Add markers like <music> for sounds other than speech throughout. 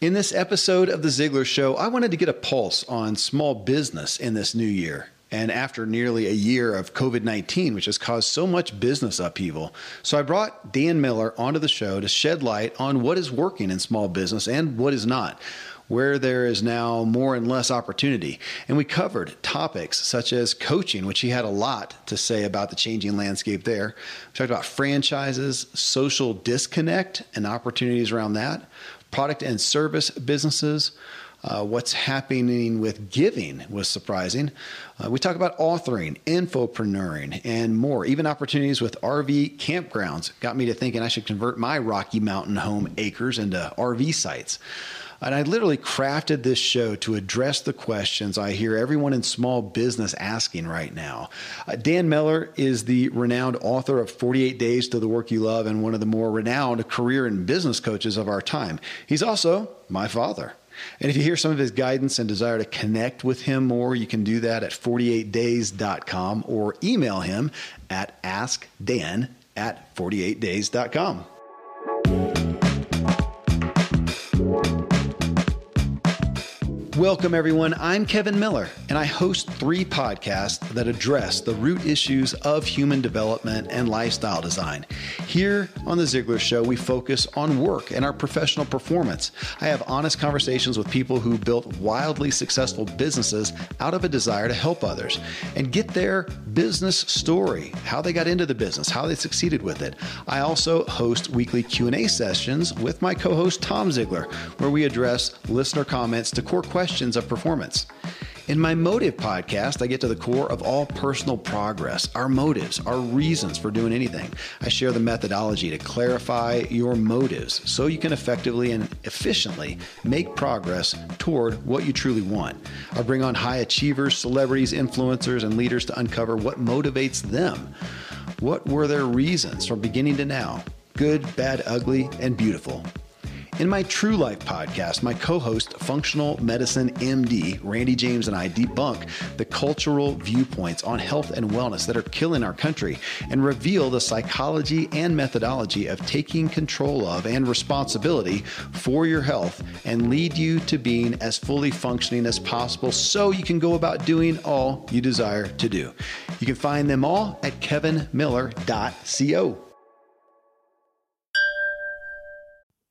In this episode of The Ziglar Show, I wanted to get a pulse on small business in this new year. And after nearly a year of COVID 19, which has caused so much business upheaval. So I brought Dan Miller onto the show to shed light on what is working in small business and what is not where there is now more and less opportunity. And we covered topics such as coaching, which he had a lot to say about the changing landscape there. We talked about franchises, social disconnect, and opportunities around that product and service businesses. Uh, what's happening with giving was surprising. Uh, we talk about authoring, infopreneuring, and more. Even opportunities with RV campgrounds got me to thinking I should convert my Rocky Mountain home acres into RV sites. And I literally crafted this show to address the questions I hear everyone in small business asking right now. Uh, Dan Miller is the renowned author of 48 Days to the Work You Love and one of the more renowned career and business coaches of our time. He's also my father. And if you hear some of his guidance and desire to connect with him more, you can do that at 48days.com or email him at askdan at 48days.com. Welcome, everyone. I'm Kevin Miller, and I host three podcasts that address the root issues of human development and lifestyle design. Here on The Ziglar Show, we focus on work and our professional performance. I have honest conversations with people who built wildly successful businesses out of a desire to help others and get their business story, how they got into the business, how they succeeded with it. I also host weekly Q&A sessions with my co-host Tom Ziglar, where we address listener comments to core questions questions of performance. In my Motive podcast, I get to the core of all personal progress, our motives, our reasons for doing anything. I share the methodology to clarify your motives so you can effectively and efficiently make progress toward what you truly want. I bring on high achievers, celebrities, influencers, and leaders to uncover what motivates them. What were their reasons from beginning to now? Good, bad, ugly, and beautiful. In my True Life podcast, my co host, Functional Medicine MD, Randy James, and I debunk the cultural viewpoints on health and wellness that are killing our country and reveal the psychology and methodology of taking control of and responsibility for your health and lead you to being as fully functioning as possible so you can go about doing all you desire to do. You can find them all at kevinmiller.co.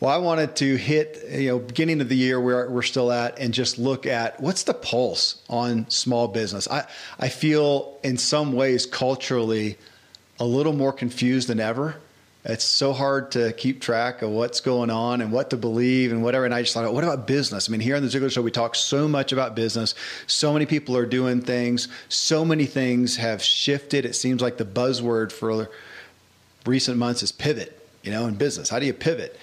Well, I wanted to hit, you know, beginning of the year where we're still at and just look at what's the pulse on small business. I, I feel in some ways culturally a little more confused than ever. It's so hard to keep track of what's going on and what to believe and whatever. And I just thought, what about business? I mean, here on the Ziglar Show, we talk so much about business. So many people are doing things. So many things have shifted. It seems like the buzzword for recent months is pivot, you know, in business. How do you pivot?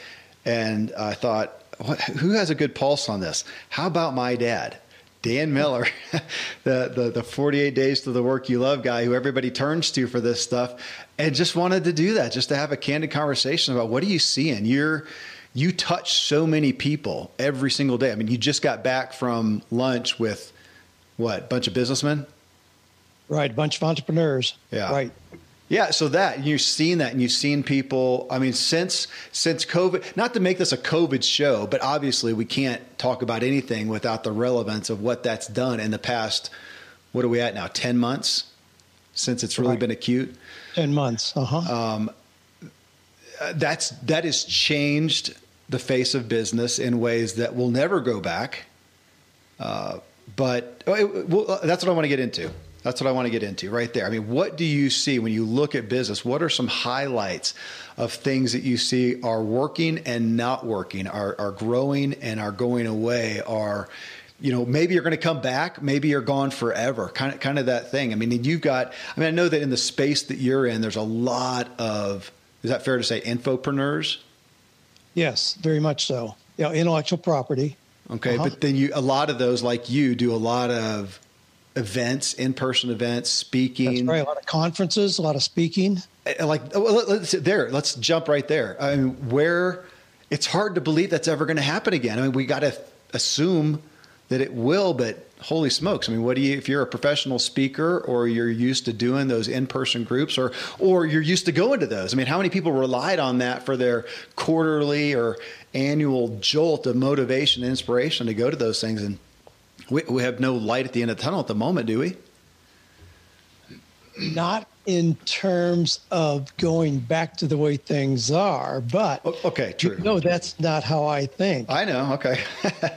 And I thought, what, who has a good pulse on this? How about my dad? Dan Miller, <laughs> the, the the 48 days to the work you love guy, who everybody turns to for this stuff, and just wanted to do that, just to have a candid conversation about what are you seeing? You're you touch so many people every single day. I mean, you just got back from lunch with what bunch of businessmen, right? Bunch of entrepreneurs, yeah, right. Yeah, so that you've seen that, and you've seen people. I mean, since since COVID, not to make this a COVID show, but obviously we can't talk about anything without the relevance of what that's done in the past. What are we at now? Ten months since it's really right. been acute. Ten months. Uh-huh. Um, that's that has changed the face of business in ways that will never go back. Uh, but oh, it, well, that's what I want to get into. That's what I want to get into right there. I mean, what do you see when you look at business? What are some highlights of things that you see are working and not working, are, are growing and are going away, are you know maybe you're going to come back maybe you're gone forever kind of kind of that thing i mean you've got i mean i know that in the space that you're in there's a lot of is that fair to say infopreneurs yes very much so yeah intellectual property okay uh-huh. but then you a lot of those like you do a lot of events, in-person events, speaking. That's right. A lot of conferences, a lot of speaking. Uh, uh, like uh, let's there. Let's jump right there. I mean, where it's hard to believe that's ever going to happen again. I mean, we got to assume that it will, but holy smokes! I mean, what do you if you're a professional speaker or you're used to doing those in-person groups or or you're used to going to those? I mean, how many people relied on that for their quarterly or annual jolt of motivation and inspiration to go to those things and we, we have no light at the end of the tunnel at the moment, do we? Not in terms of going back to the way things are, but okay, true. No, that's not how I think. I know. Okay.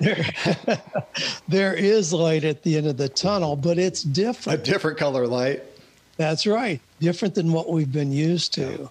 there, <laughs> there is light at the end of the tunnel, but it's different. A different color light. That's right. Different than what we've been used to.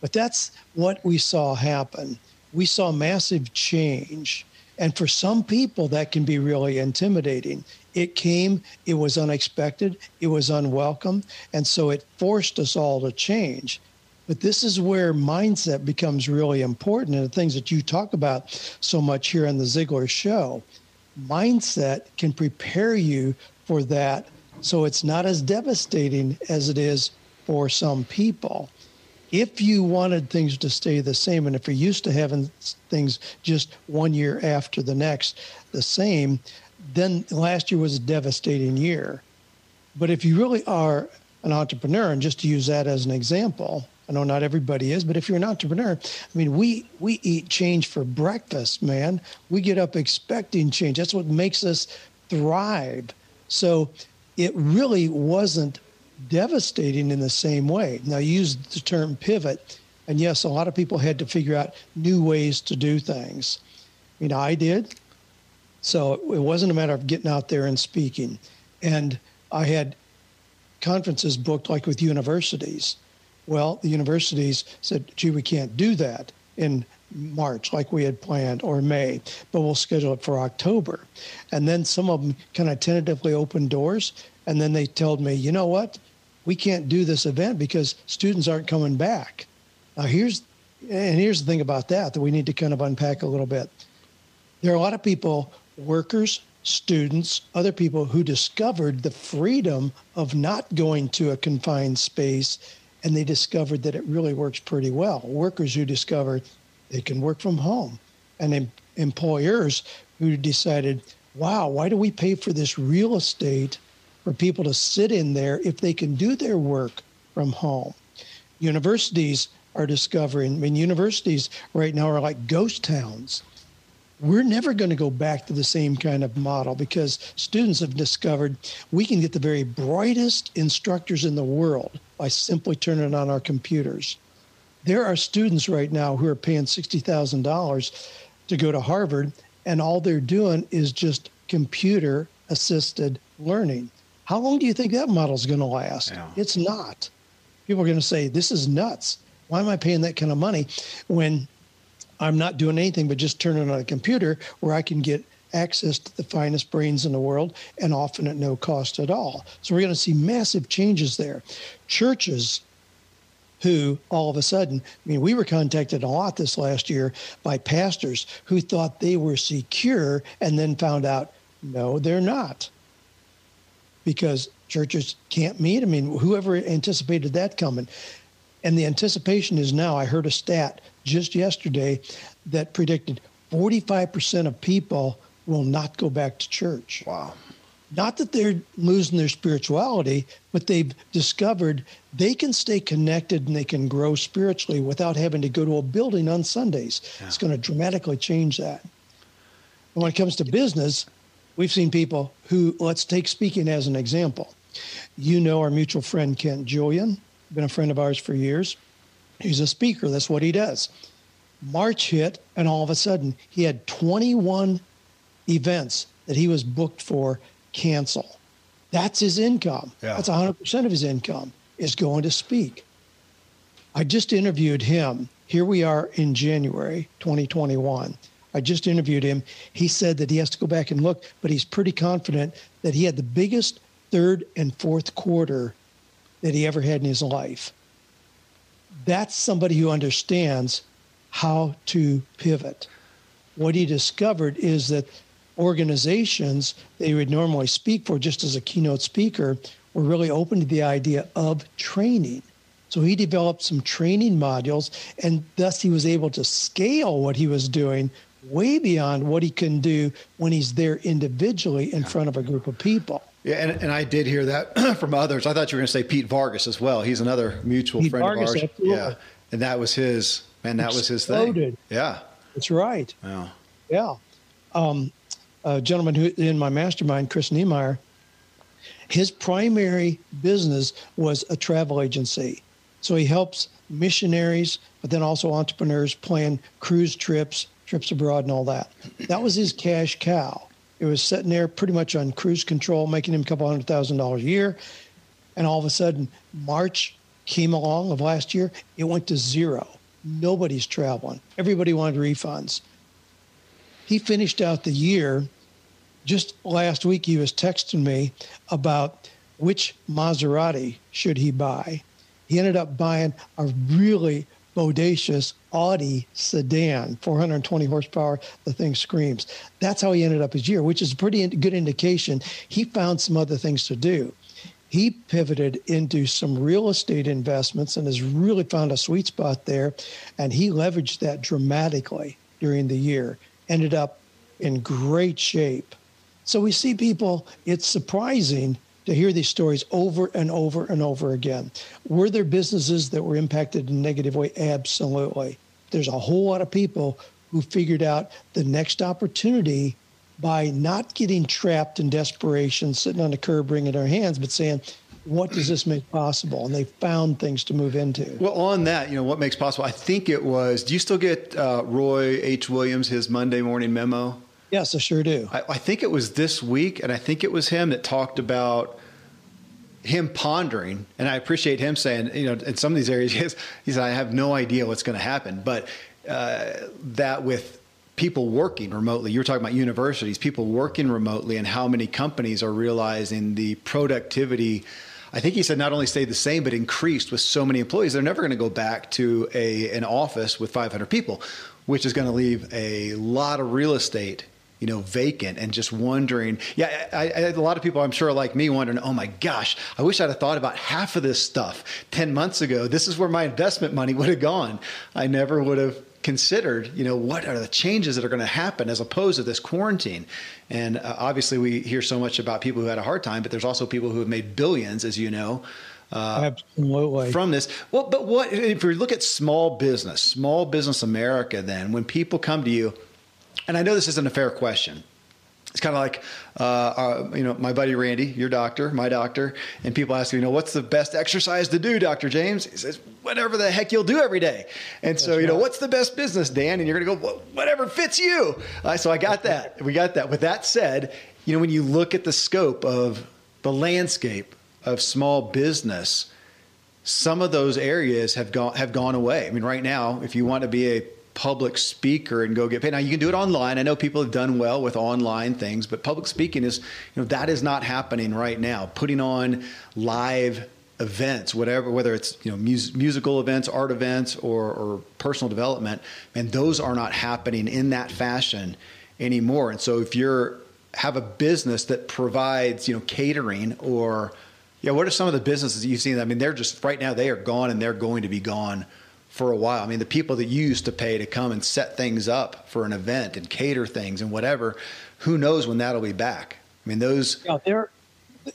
But that's what we saw happen. We saw massive change and for some people, that can be really intimidating. It came, it was unexpected, it was unwelcome. And so it forced us all to change. But this is where mindset becomes really important and the things that you talk about so much here on the Ziglar show. Mindset can prepare you for that so it's not as devastating as it is for some people if you wanted things to stay the same and if you're used to having things just one year after the next the same then last year was a devastating year. But if you really are an entrepreneur and just to use that as an example i know not everybody is but if you're an entrepreneur i mean we we eat change for breakfast man. We get up expecting change. That's what makes us thrive. So it really wasn't devastating in the same way. Now, you used the term pivot, and yes, a lot of people had to figure out new ways to do things. I mean, I did. So it wasn't a matter of getting out there and speaking. And I had conferences booked like with universities. Well, the universities said, gee, we can't do that in March like we had planned or May, but we'll schedule it for October. And then some of them kind of tentatively opened doors. And then they told me, you know what? We can't do this event because students aren't coming back. Now here's and here's the thing about that that we need to kind of unpack a little bit. There are a lot of people, workers, students, other people who discovered the freedom of not going to a confined space and they discovered that it really works pretty well. Workers who discovered they can work from home and em- employers who decided, wow, why do we pay for this real estate for people to sit in there if they can do their work from home. Universities are discovering, I mean, universities right now are like ghost towns. We're never going to go back to the same kind of model because students have discovered we can get the very brightest instructors in the world by simply turning on our computers. There are students right now who are paying $60,000 to go to Harvard, and all they're doing is just computer assisted learning. How long do you think that model is going to last? Yeah. It's not. People are going to say, this is nuts. Why am I paying that kind of money when I'm not doing anything but just turning on a computer where I can get access to the finest brains in the world and often at no cost at all? So we're going to see massive changes there. Churches who all of a sudden, I mean, we were contacted a lot this last year by pastors who thought they were secure and then found out No, they're not. Because churches can't meet. I mean, whoever anticipated that coming? And the anticipation is now, I heard a stat just yesterday that predicted 45% of people will not go back to church. Wow. Not that they're losing their spirituality, but they've discovered they can stay connected and they can grow spiritually without having to go to a building on Sundays. Yeah. It's going to dramatically change that. And when it comes to business, we've seen people who, let's take speaking as an example. You know our mutual friend Kent Julian, been a friend of ours for years. He's a speaker, that's what he does. March hit, and all of a sudden, he had 21 events that he was booked for cancel. That's his income. Yeah. That's 100% of his income is going to speak. I just interviewed him. Here we are in January 2021. I just interviewed him. He said that he has to go back and look, but he's pretty confident that he had the biggest third and fourth quarter that he ever had in his life. That's somebody who understands how to pivot. What he discovered is that organizations they would normally speak for just as a keynote speaker were really open to the idea of training. So he developed some training modules, and thus he was able to scale what he was doing way beyond what he can do when he's there individually in front of a group of people. Yeah, and, and I did hear that <clears throat> from others. I thought you were going to say Pete Vargas as well. He's another mutual Pete friend Vargas, of ours. Absolutely. Yeah, and that was his man. That was his thing. Yeah, that's right. Yeah, yeah. Um, a gentleman who in my mastermind, Chris Niemeyer, his primary business was a travel agency. So he helps missionaries, but then also entrepreneurs plan cruise trips, trips abroad, and all that. That was his cash cow. It was sitting there pretty much on cruise control, making him a couple hundred thousand dollars a year. And all of a sudden, March came along of last year, it went to zero. Nobody's traveling. Everybody wanted refunds. He finished out the year. Just last week, he was texting me about which Maserati should he buy. He ended up buying a really bodacious Audi sedan, 420 horsepower. The thing screams. That's how he ended up his year, which is a pretty good indication. He found some other things to do. He pivoted into some real estate investments and has really found a sweet spot there. And he leveraged that dramatically during the year ended up in great shape. So we see people, it's surprising to hear these stories over and over and over again. Were there businesses that were impacted in a negative way? Absolutely. There's a whole lot of people who figured out the next opportunity by not getting trapped in desperation, sitting on the curb, wringing their hands, but saying, what does this make possible? And they found things to move into. Well, on that, you know, what makes possible? I think it was. Do you still get uh, Roy H. Williams his Monday morning memo? Yes, I sure do. I, I think it was this week, and I think it was him that talked about him pondering, and I appreciate him saying, you know, in some of these areas, <laughs> he, said, I have no idea what's going to happen, but uh, that with people working remotely, you were talking about universities, people working remotely, and how many companies are realizing the productivity I think he said not only stayed the same, but increased with so many employees. They're never going to go back to a an office with 500 people, which is going to leave a lot of real estate you know, vacant and just wondering. Yeah, I, I, a lot of people I'm sure like me wondering, oh my gosh, I wish I'd have thought about half of this stuff 10 months ago. This is where my investment money would have gone. I never would have considered, you know, what are the changes that are going to happen as opposed to this quarantine. And uh, obviously, we hear so much about people who had a hard time, but there's also people who have made billions, as you know. Uh, Absolutely. From this, well, but what if we look at small business, small business America? Then, when people come to you, and I know this isn't a fair question, it's kind of like, uh, uh, you know, my buddy Randy, your doctor, my doctor, and people ask me, you know, what's the best exercise to do, Dr. James? He says, whatever the heck you'll do every day. And That's so, you right. know, what's the best business, Dan? And you're going to go, whatever fits you. Uh, so I got that. We got that. With that said, you know, when you look at the scope of the landscape of small business, some of those areas have gone have gone away. I mean, right now, if you want to be a public speaker and go get paid. Now you can do it online. I know people have done well with online things, but public speaking is, you know, that is not happening right now. Putting on live events, whatever, whether it's you know mus- musical events, art events, or, or personal development, and those are not happening in that fashion anymore. And so if you're have a business that provides, you know, catering or yeah, what are some of the businesses you've seen? I mean, they're just right now they are gone and they're going to be gone for a while. I mean, the people that you used to pay to come and set things up for an event and cater things and whatever, who knows when that'll be back? I mean, those. Yeah, there,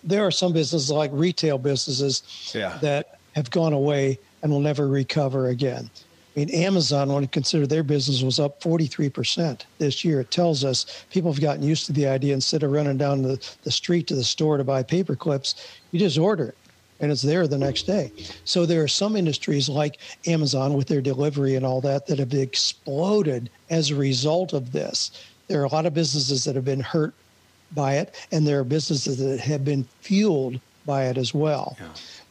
there are some businesses like retail businesses yeah. that have gone away and will never recover again. I mean, Amazon, when you consider their business was up 43% this year, it tells us people have gotten used to the idea instead of running down the, the street to the store to buy paper clips, you just order it and it's there the next day. So there are some industries like Amazon with their delivery and all that that have exploded as a result of this. There are a lot of businesses that have been hurt by it, and there are businesses that have been fueled by it as well. Yeah.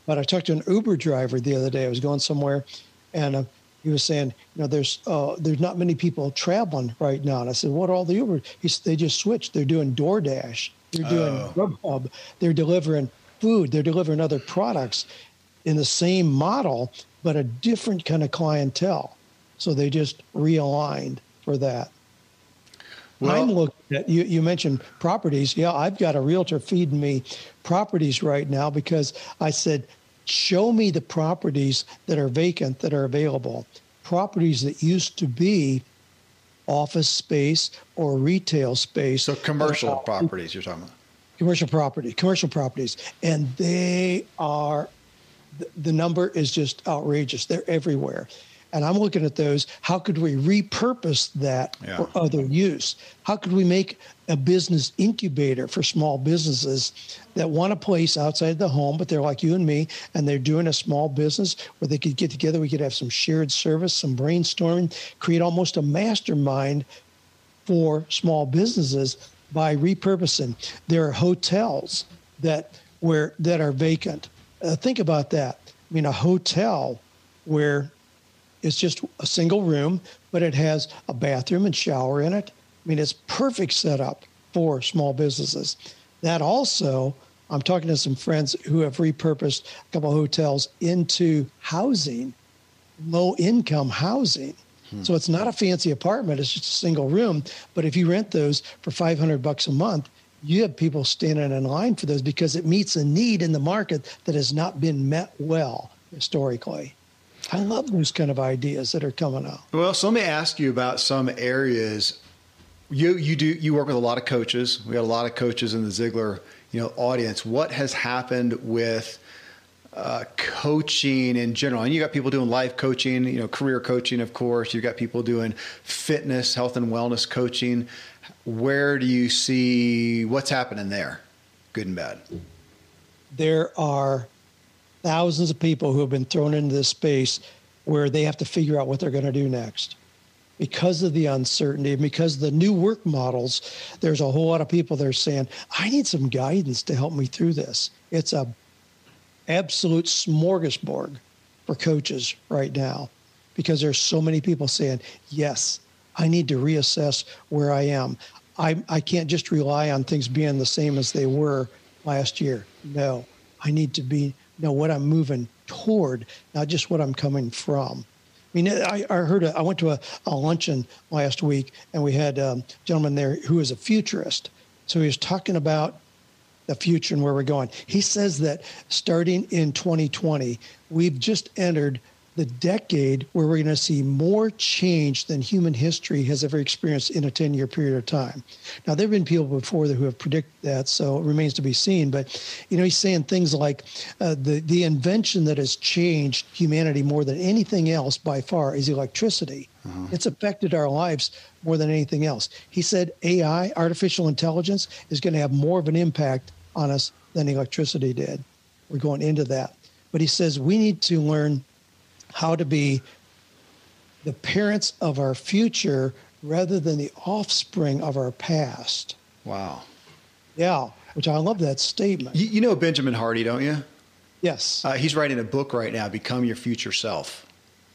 But I talked to an Uber driver the other day. I was going somewhere, and uh, he was saying, you know, there's uh, there's not many people traveling right now. And I said, what are all the Uber? He said, they just switched. They're doing DoorDash. They're doing oh. Grubhub. They're delivering food. They're delivering other products in the same model, but a different kind of clientele. So they just realigned for that. Well, I'm looking at you. You mentioned properties. Yeah, I've got a realtor feeding me properties right now because I said, show me the properties that are vacant that are available. Properties that used to be office space or retail space. So commercial properties you're talking about. Commercial property, commercial properties, and they are. The number is just outrageous. They're everywhere. And I'm looking at those. How could we repurpose that yeah. for other use? How could we make a business incubator for small businesses that want a place outside the home, but they're like you and me, and they're doing a small business where they could get together. We could have some shared service, some brainstorming, create almost a mastermind for small businesses by repurposing. There are hotels that where that are vacant. Uh, think about that. I mean, a hotel where it's just a single room, but it has a bathroom and shower in it. I mean, it's perfect setup for small businesses. That also, I'm talking to some friends who have repurposed a couple of hotels into housing, low income housing. Hmm. So it's not a fancy apartment, it's just a single room. But if you rent those for 500 bucks a month, you have people standing in line for those because it meets a need in the market that has not been met well historically. I love those kind of ideas that are coming out. Well, so let me ask you about some areas. You you do you work with a lot of coaches. We got a lot of coaches in the Ziglar you know audience. What has happened with uh, coaching in general? And you got people doing life coaching, you know, career coaching, of course. You've got people doing fitness, health, and wellness coaching. Where do you see what's happening there, good and bad? There are thousands of people who have been thrown into this space where they have to figure out what they're going to do next because of the uncertainty and because of the new work models there's a whole lot of people that are saying i need some guidance to help me through this it's a absolute smorgasbord for coaches right now because there's so many people saying yes i need to reassess where i am i, I can't just rely on things being the same as they were last year no i need to be know what I'm moving toward, not just what I'm coming from. I mean, I, I heard, a, I went to a, a, luncheon last week and we had a gentleman there who is a futurist. So he was talking about the future and where we're going. He says that starting in 2020, we've just entered the decade where we're going to see more change than human history has ever experienced in a 10 year period of time. Now, there have been people before that who have predicted that, so it remains to be seen. But, you know, he's saying things like uh, the, the invention that has changed humanity more than anything else by far is electricity. Uh-huh. It's affected our lives more than anything else. He said AI, artificial intelligence, is going to have more of an impact on us than electricity did. We're going into that. But he says we need to learn how to be the parents of our future rather than the offspring of our past. Wow. Yeah, which I love that statement. You, you know Benjamin Hardy, don't you? Yes. Uh, he's writing a book right now, Become Your Future Self.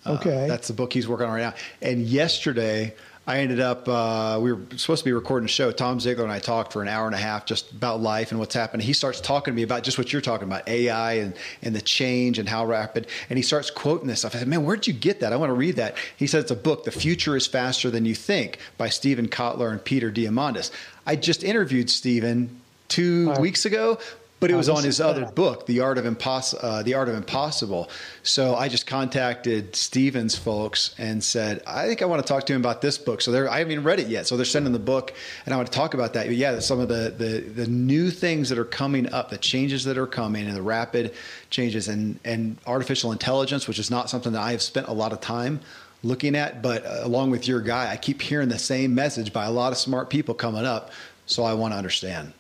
Uh, okay. That's the book he's working on right now. And yesterday, I ended up, uh, we were supposed to be recording a show. Tom Ziglar and I talked for an hour and a half just about life and what's happening. He starts talking to me about just what you're talking about AI and, and the change and how rapid. And he starts quoting this stuff. I said, man, where'd you get that? I want to read that. He said it's a book, The Future is Faster Than You Think by Steven Kotler and Peter Diamandis. I just interviewed Steven two right. weeks ago, but it was on his other book, The Art of Imposs- uh, The Art of Impossible. So I just contacted Stevens folks and said, I think I want to talk to him about this book. So they're, I haven't even read it yet. So they're sending the book, and I want to talk about that. But yeah, some of the, the the new things that are coming up, the changes that are coming, and the rapid changes, and and artificial intelligence, which is not something that I have spent a lot of time looking at. But uh, along with your guy, I keep hearing the same message by a lot of smart people coming up. So I want to understand.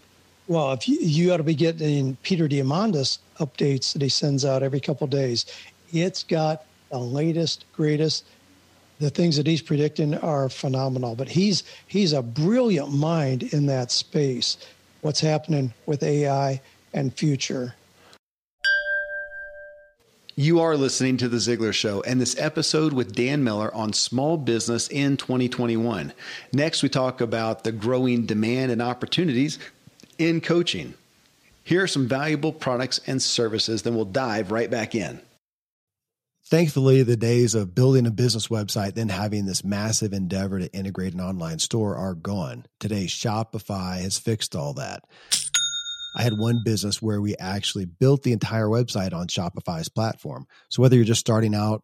Well, if you, you ought to be getting Peter Diamandis updates that he sends out every couple days. It's got the latest, greatest. The things that he's predicting are phenomenal. But he's he's a brilliant mind in that space. What's happening with AI and future? You are listening to The Ziglar Show and this episode with Dan Miller on small business in 2021. Next, we talk about the growing demand and opportunities in coaching. Here are some valuable products and services, then we'll dive right back in. Thankfully, the days of building a business website, then having this massive endeavor to integrate an online store are gone. Today, Shopify has fixed all that. I had one business where we actually built the entire website on Shopify's platform. So whether you're just starting out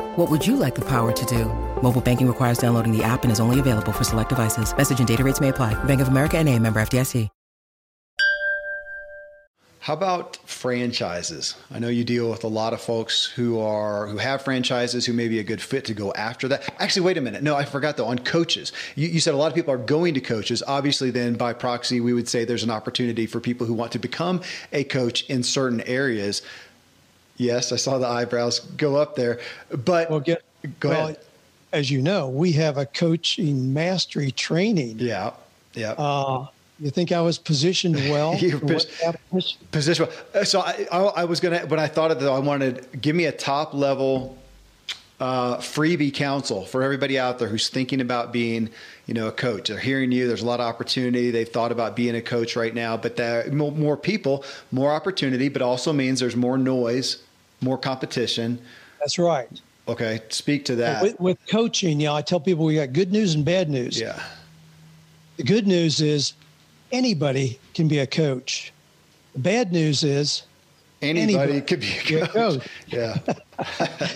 What would you like the power to do? Mobile banking requires downloading the app and is only available for select devices. Message and data rates may apply. Bank of America and a member FDIC. How about franchises? I know you deal with a lot of folks who are who have franchises who may be a good fit to go after that. Actually, wait a minute. No, I forgot though. On coaches, you, you said a lot of people are going to coaches. Obviously, then by proxy, we would say there's an opportunity for people who want to become a coach in certain areas. Yes, I saw the eyebrows go up there. But well, get, go well, ahead. As you know, we have a coaching mastery training. Yeah. Yeah. Uh, you think I was positioned well? <laughs> Pos- positioned well. So I, I, I was going to, when I thought of it, though, I wanted give me a top level uh, freebie counsel for everybody out there who's thinking about being, you know, a coach. They're hearing you. There's a lot of opportunity. They've thought about being a coach right now, but there more people, more opportunity, but also means there's more noise more competition. That's right. Okay, speak to that. With, with coaching, you know, I tell people we got good news and bad news. Yeah. The good news is anybody can be a coach. The bad news is anybody, anybody could be a coach. Yeah. <laughs>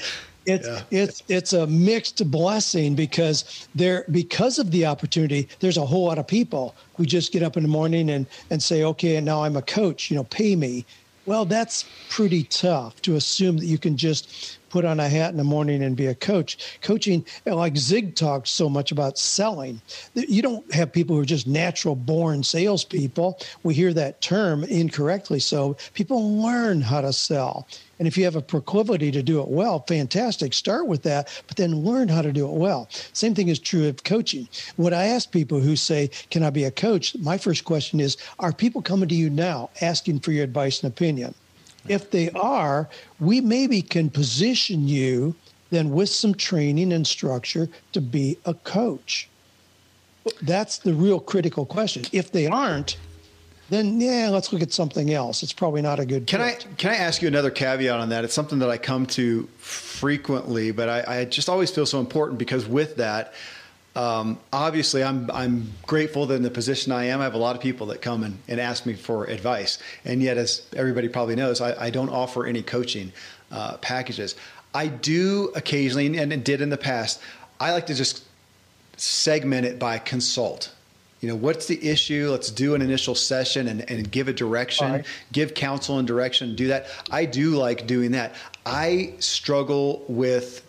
it's Yeah. it's it's a mixed blessing because there because of the opportunity there's a whole lot of people who just get up in the morning and and say okay and now i'm a coach you know pay me well that's pretty tough to assume that you can just put on a hat in the morning and be a coach. Coaching like zig talks so much about selling you don't have people who are just natural born salespeople. We hear that term incorrectly so people learn how to sell and if you have a proclivity to do it well, fantastic. Start with that, but then learn how to do it well. Same thing is true of coaching. What I ask people who say, Can I be a coach? My first question is Are people coming to you now asking for your advice and opinion? If they are, we maybe can position you then with some training and structure to be a coach. That's the real critical question. If they aren't, then yeah, let's look at something else. It's probably not a good. Can I can I ask you another caveat on that? It's something that I come to frequently, but I, I just always feel so important because with that, um, obviously, I'm I'm grateful that in the position I am, I have a lot of people that come and, and ask me for advice, and yet, as everybody probably knows, I, I don't offer any coaching uh, packages. I do occasionally, and, and did in the past. I like to just segment it by consult. You know, what's the issue? Let's do an initial session and, and give a direction, right. give counsel and direction, do that. I do like doing that. I struggle with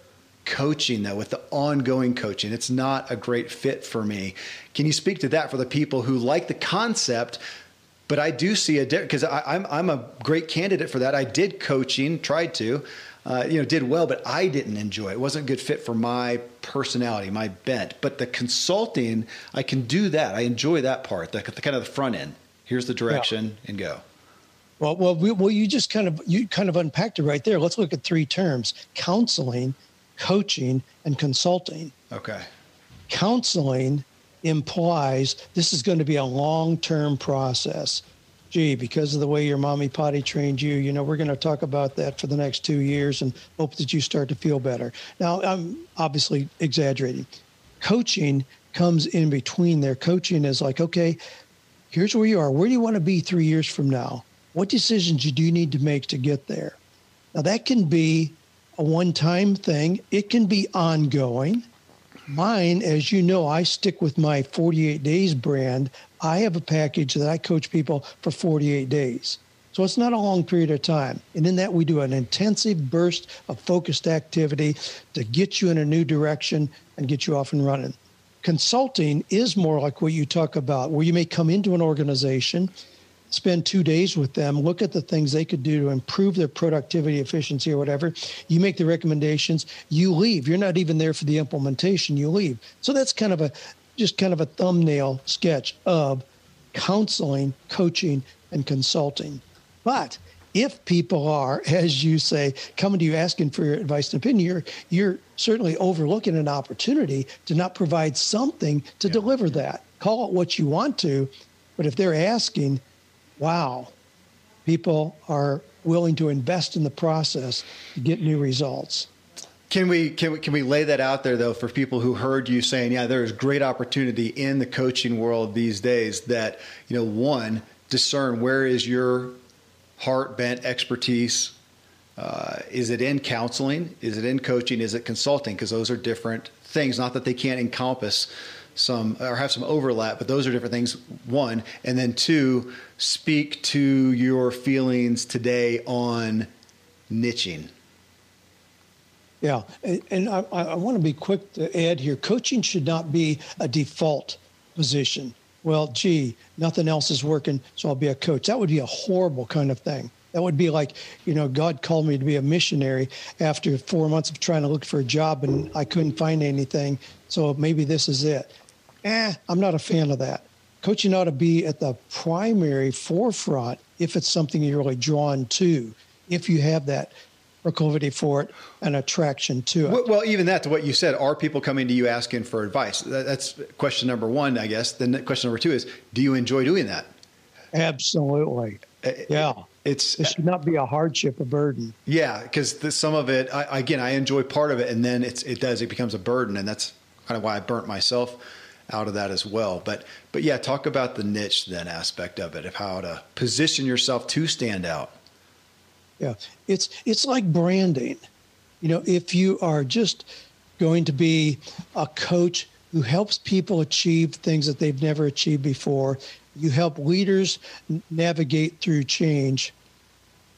coaching though, with the ongoing coaching. It's not a great fit for me. Can you speak to that for the people who like the concept? But I do see a difference because I'm I'm a great candidate for that. I did coaching, tried to, uh, you know, did well, but I didn't enjoy it. It wasn't a good fit for my personality, my bent. But the consulting, I can do that. I enjoy that part, the, the kind of the front end. Here's the direction and go. Well, well, we, well, you just kind of you kind of unpacked it right there. Let's look at three terms: counseling, coaching, and consulting. Okay. Counseling implies this is going to be a long-term process. Gee, because of the way your mommy potty trained you, you know, we're going to talk about that for the next two years and hope that you start to feel better. Now, I'm obviously exaggerating. Coaching comes in between there. Coaching is like, okay, here's where you are. Where do you want to be three years from now? What decisions do you need to make to get there? Now, that can be a one time thing, it can be ongoing. Mine, as you know, I stick with my 48 days brand. I have a package that I coach people for 48 days. So it's not a long period of time. And in that, we do an intensive burst of focused activity to get you in a new direction and get you off and running. Consulting is more like what you talk about, where you may come into an organization, spend two days with them, look at the things they could do to improve their productivity, efficiency, or whatever. You make the recommendations, you leave. You're not even there for the implementation, you leave. So that's kind of a just kind of a thumbnail sketch of counseling, coaching, and consulting. But if people are, <laughs> as you say, coming to you asking for your advice and opinion, you're, you're certainly overlooking an opportunity to not provide something to deliver that. Call it what you want to, but if they're asking, wow, people are willing to invest in the process to get new results. Can we can we can we lay that out there though for people who heard you saying, yeah, there is great opportunity in the coaching world these days that, you know, one, discern where is your heart bent expertise. Uh, is it in counseling? Is it in coaching? Is it consulting? Because those are different things. Not that they can't encompass some or have some overlap, but those are different things. One, and then two, speak to your feelings today on niching. Yeah, and, I, I want to be quick to add here coaching should not be a default position. Well, gee, nothing else is working, so I'll be a coach. That would be a horrible kind of thing. That would be like, you know, God called me to be a missionary after four months of trying to look for a job and I couldn't find anything. So maybe this is it. Eh, I'm not a fan of that. Coaching ought to be at the primary forefront if it's something you're really drawn to, if you have that proclivity for it and attraction to it. Well, well, even that to what you said, are people coming to you asking for advice? That's question number one, I guess. Then question number two is, do you enjoy doing that? Absolutely. Uh, yeah. It's it should not be a hardship, a burden. Yeah, because some of it, I, again, I enjoy part of it, and then it's it does it becomes a burden, and that's kind of why I burnt myself out of that as well. But but yeah, talk about the niche then aspect of it, of how to position yourself to stand out. Yeah, it's it's like branding. You know, if you are just going to be a coach who helps people achieve things that they've never achieved before, you help leaders navigate through change.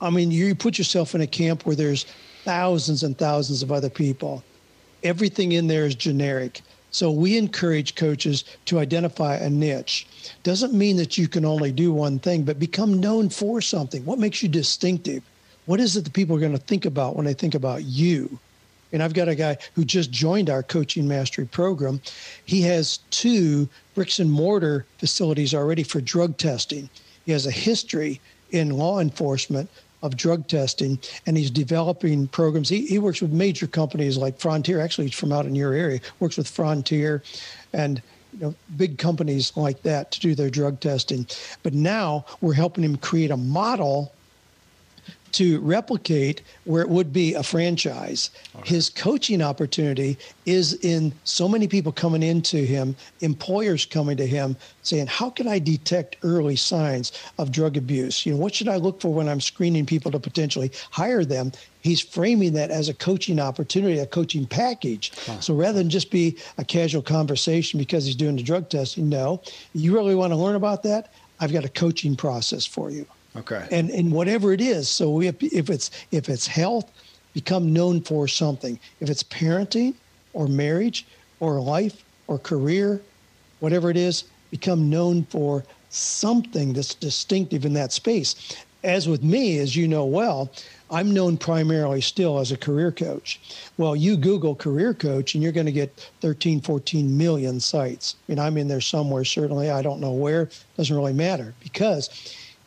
I mean, you put yourself in a camp where there's thousands and thousands of other people. Everything in there is generic. So we encourage coaches to identify a niche. Doesn't mean that you can only do one thing, but become known for something. What makes you distinctive? What is it that people are going to think about when they think about you? And I've got a guy who just joined our coaching mastery program. He has two bricks and mortar facilities already for drug testing. He has a history in law enforcement of drug testing, and he's developing programs. He, he works with major companies like Frontier. Actually, he's from out in your area. Works with Frontier, and you know, big companies like that to do their drug testing. But now we're helping him create a model to replicate where it would be a franchise. Okay. His coaching opportunity is in so many people coming into him, employers coming to him saying, How can I detect early signs of drug abuse? You know, what should I look for when I'm screening people to potentially hire them? He's framing that as a coaching opportunity, a coaching package. Huh. So rather than just be a casual conversation because he's doing the drug testing, no, you really want to learn about that? I've got a coaching process for you. Okay. And and whatever it is, so if if it's if it's health, become known for something. If it's parenting or marriage or life or career, whatever it is, become known for something that's distinctive in that space. As with me, as you know well, I'm known primarily still as a career coach. Well, you Google career coach and you're going to get 13, 14 million sites. I mean, I'm in there somewhere, certainly. I don't know where, doesn't really matter because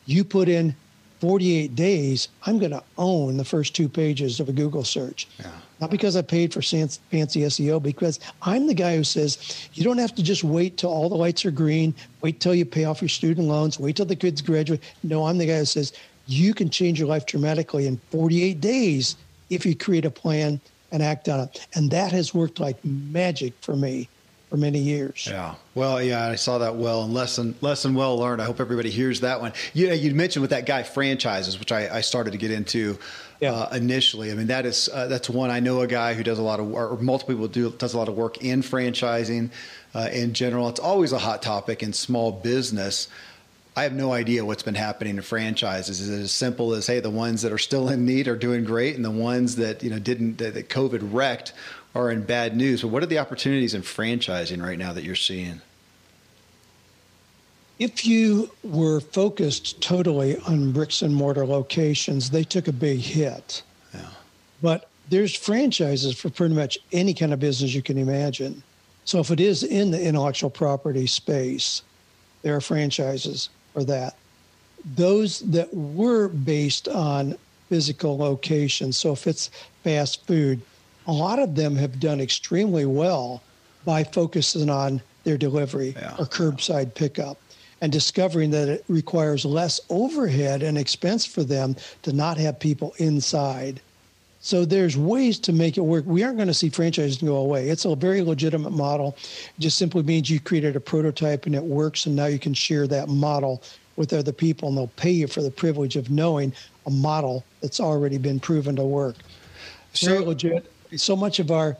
you put in 48 days, I'm going to own the first two pages of a Google search. Yeah. Not because I paid for fancy SEO, because I'm the guy who says you don't have to just wait till all the lights are green, wait till you pay off your student loans, wait till the kids graduate. No, I'm the guy who says you can change your life dramatically in 48 days if you create a plan and act on it. And that has worked like magic for me for many years. Yeah. Well, yeah, I saw that well and lesson lesson well learned. I hope everybody hears that one. You know, you mentioned with that guy franchises, which I, I started to get into yeah. uh, initially. I mean, that is uh, that's one I know a guy who does a lot of or multiple people do does a lot of work in franchising uh, in general. It's always a hot topic in small business. I have no idea what's been happening in franchises. Is it as simple as hey, the ones that are still in need are doing great, and the ones that you know didn't that COVID wrecked are in bad news. But what are the opportunities in franchising right now that you're seeing? If you were focused totally on bricks and mortar locations, they took a big hit. Yeah. But there's franchises for pretty much any kind of business you can imagine. So if it is in the intellectual property space, there are franchises for that. Those that were based on physical locations, so if it's fast food, a lot of them have done extremely well by focusing on their delivery yeah. or curbside pickup and discovering that it requires less overhead and expense for them to not have people inside. So there's ways to make it work. We aren't going to see franchising go away. It's a very legitimate model. It just simply means you created a prototype and it works, and now you can share that model with other people, and they'll pay you for the privilege of knowing a model that's already been proven to work. Very so, legit so much of our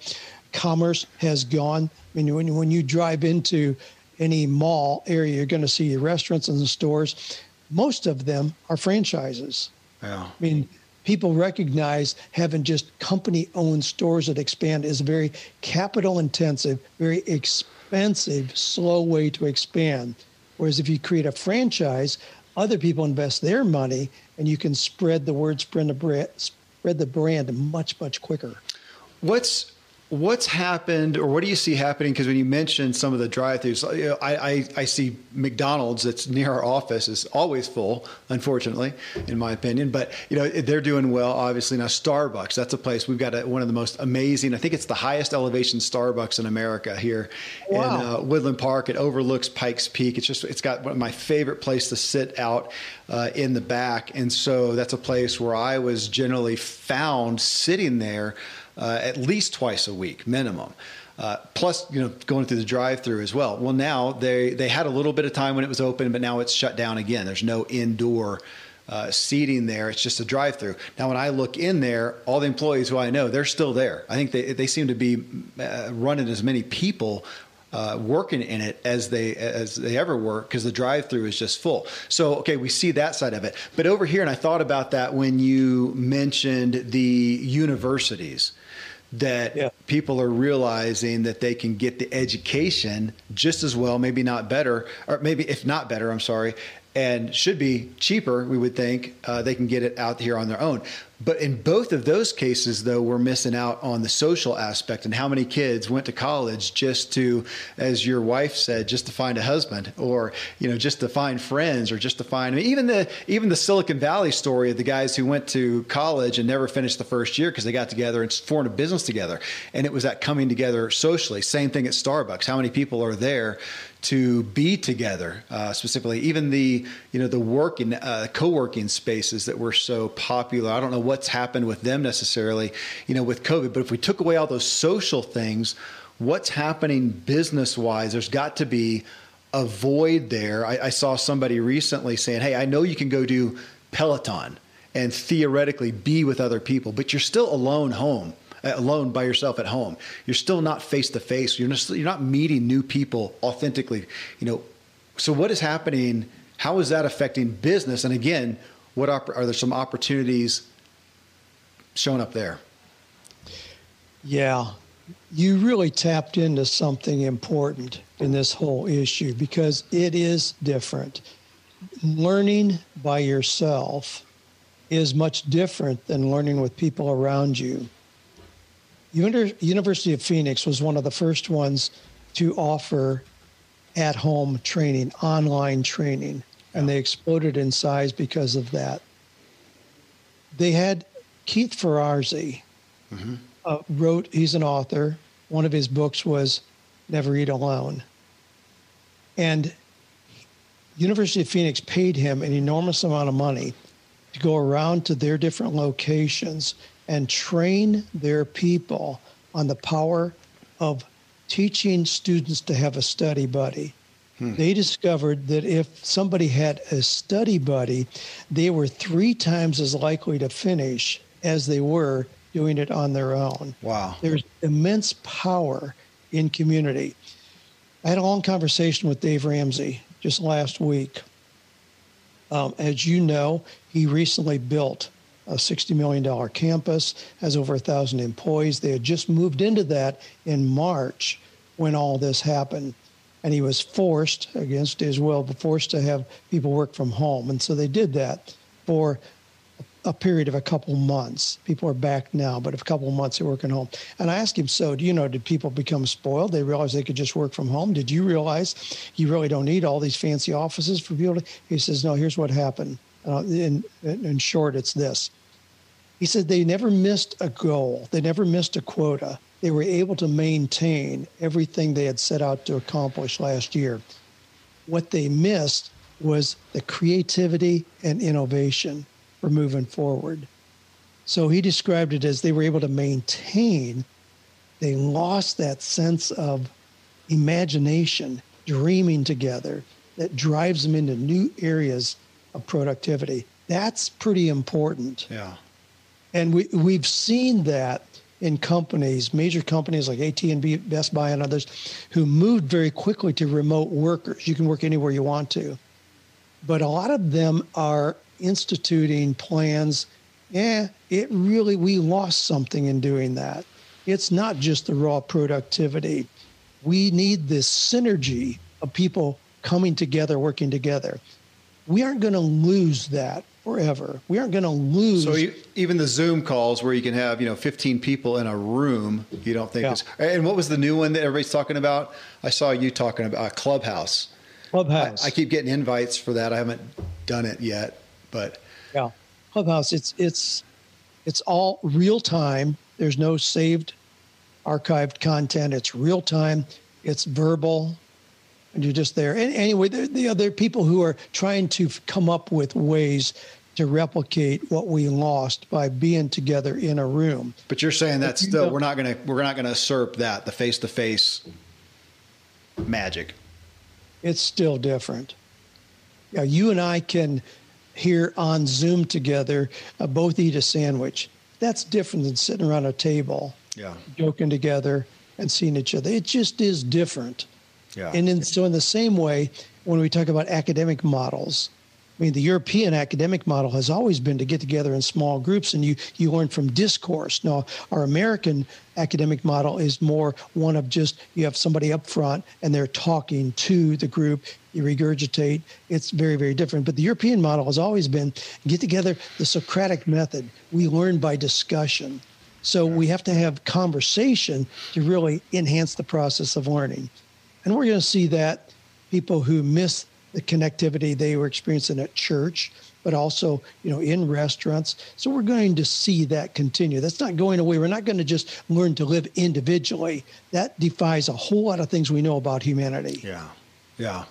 commerce has gone. I mean, when, when you drive into any mall area, you're going to see restaurants and the stores. Most of them are franchises. Yeah. I mean, people recognize having just company owned stores that expand is a very capital intensive, very expensive, slow way to expand. Whereas if you create a franchise, other people invest their money and you can spread the word, spread the brand, spread the brand much, much quicker. What's what's happened or what do you see happening? Because when you mentioned some of the drive-throughs you know, I, I, I, see mcdonald's that's near our office is always full unfortunately in my opinion but you know they're doing well obviously. Now starbucks that's a place we've got a, one of the most amazing i think it's the highest elevation starbucks in america here wow. in uh, woodland park. It overlooks pikes peak. It's just it's got one of my favorite place to sit out uh, in the back. And so that's a place where i was generally found sitting there uh, at least twice a week minimum. Uh, plus, you know, going through the drive-through as well. Well, now they they had a little bit of time when it was open, but now it's shut down again. There's no indoor uh, seating there. It's just a drive-through. Now, when I look in there, all the employees who I know, they're still there. I think they they seem to be uh, running as many people uh, working in it as they as they ever were because the drive through is just full. So okay, we see that side of it. But over here, and I thought about that when you mentioned the universities that yeah. people are realizing that they can get the education just as well, maybe not better, or maybe if not better, I'm sorry, and should be cheaper, we would think. Uh, they can get it out here on their own. But in both of those cases, though, we're missing out on the social aspect and how many kids went to college just to, as your wife said, just to find a husband, or you know, just to find friends, or just to find I mean, even the even the Silicon Valley story of the guys who went to college and never finished the first year because they got together and formed a business together, and it was that coming together socially. Same thing at Starbucks. How many people are there to be together uh, specifically even the you know the working uh, co-working spaces that were so popular i don't know what's happened with them necessarily you know with covid but if we took away all those social things what's happening business wise there's got to be a void there I, I saw somebody recently saying hey i know you can go do peloton and theoretically be with other people but you're still alone home uh, alone by yourself at home. You're still not face to face. You're not, you're not meeting new people authentically. You know, so what is happening? How is that affecting business? And again, what are there some opportunities showing up there? Yeah, you really tapped into something important in this whole issue because it is different. Learning by yourself is much different than learning with people around you. University of Phoenix was one of the first ones to offer at home training, online training, and they exploded in size because of that. They had Keith Ferrazzi mm-hmm. uh, wrote, he's an author. One of his books was Never Eat Alone. And University of Phoenix paid him an enormous amount of money to go around to their different locations and train their people on the power of teaching students to have a study buddy. Hmm. They discovered that if somebody had a study buddy, they were three times as likely to finish as they were doing it on their own. Wow. There's immense power in community. I had a long conversation with Dave Ramsey just last week. Um, as you know, he recently built a $60 million campus, has over a 1,000 employees. They had just moved into that in March when all this happened. And he was forced, against his will, forced to have people work from home. And so they did that for a period of a couple months. People are back now, but a couple months they're working home. And I asked him, so do you know, did people become spoiled? They realized they could just work from home. Did you realize you really don't need all these fancy offices for people? He says, no, here's what happened. Uh, in, in short, it's this. He said they never missed a goal, they never missed a quota. They were able to maintain everything they had set out to accomplish last year. What they missed was the creativity and innovation for moving forward. So he described it as they were able to maintain, they lost that sense of imagination, dreaming together that drives them into new areas of productivity. That's pretty important. Yeah. And we, we've seen that in companies, major companies like AT&T, Best Buy, and others, who moved very quickly to remote workers. You can work anywhere you want to. But a lot of them are instituting plans. Yeah, it really, we lost something in doing that. It's not just the raw productivity. We need this synergy of people coming together, working together we aren't going to lose that forever. We aren't going to lose. So you, even the Zoom calls where you can have you know 15 people in a room, you don't think? Yeah. Is, and what was the new one that everybody's talking about? I saw you talking about uh, Clubhouse. Clubhouse. I, I, keep getting invites for that. I haven't done it yet, but yeah, Clubhouse. It's it's it's all real time. There's no saved, archived content. It's real time. It's verbal and you're just there. And anyway, there, there are people who are trying to come up with ways to replicate what we lost by being together in a room. But you're saying that still we're not going to we're not going to usurp that the face to face magic. It's still different. Yeah, you and I can here on Zoom together uh, both eat a sandwich. That's different than sitting around a table, yeah, joking together and seeing each other. It just is different. Yeah. And in, so, in the same way, when we talk about academic models, I mean, the European academic model has always been to get together in small groups and you, you learn from discourse. Now, our American academic model is more one of just you have somebody up front and they're talking to the group, you regurgitate. It's very, very different. But the European model has always been get together the Socratic method. We learn by discussion. So we have to have conversation to really enhance the process of learning. And we're going to see that people who miss the connectivity they were experiencing at church, but also, you know, in restaurants. So we're going to see that continue. That's not going away. We're not going to just learn to live individually. That defies a whole lot of things we know about humanity. Yeah. Yeah.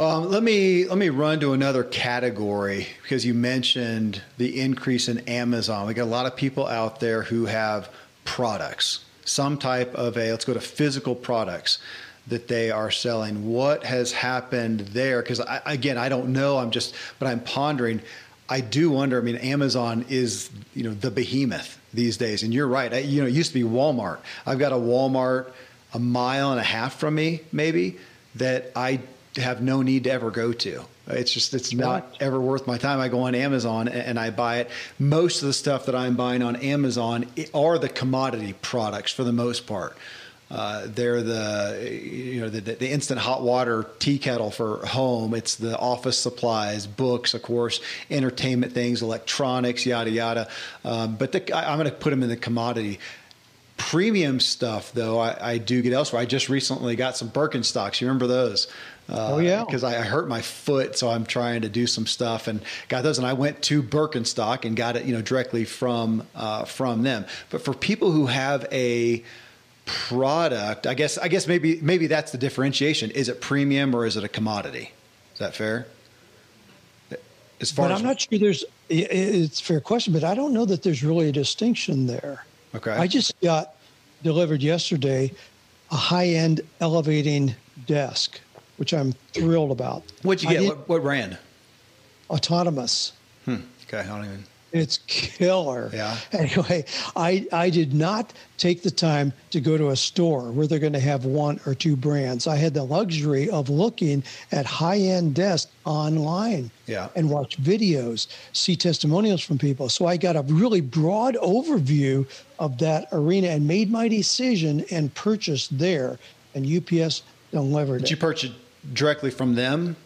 Um, let me let me run to another category because you mentioned the increase in Amazon. We got a lot of people out there who have products, some type of a let's go to physical products that they are selling. What has happened there? Because again, I don't know. I'm just, but I'm pondering. I do wonder. I mean, Amazon is you know the behemoth these days, and you're right. I, you know, it used to be Walmart. I've got a Walmart a mile and a half from me, maybe that I have no need to ever go to. It's just it's not ever worth my time. I go on Amazon and I buy it. Most of the stuff that I'm buying on Amazon are the commodity products for the most part. Uh, they're the you know the, the, instant hot water tea kettle for home. It's the office supplies, books, of course, entertainment things, electronics, yada yada. Um, but the, I, am going to put them in the commodity. Premium stuff, though, I, I, do get elsewhere. I just recently got some Birkenstocks. You remember those? Uh, oh yeah, because I, I, hurt my foot, so I'm trying to do some stuff and got those. And I went to Birkenstock and got it, you know, directly from uh, from them. But for people who have a product, I guess I guess maybe maybe that's the differentiation. Is it premium or is it a commodity? Is that fair? As far but as I'm not sure there's it's a fair question, but I don't know that there's really a distinction there. Okay. I just got delivered yesterday a high-end elevating desk, which I'm thrilled about. What'd you get? What, what brand? Autonomous. Hmm. Okay, I don't even it's killer. Yeah. Anyway, I, I did not take the time to go to a store where they're going to have one or two brands. I had the luxury of looking at high end desks online yeah. and watch videos, see testimonials from people. So I got a really broad overview of that arena and made my decision and purchased there. And UPS delivered Did it. you purchase directly from them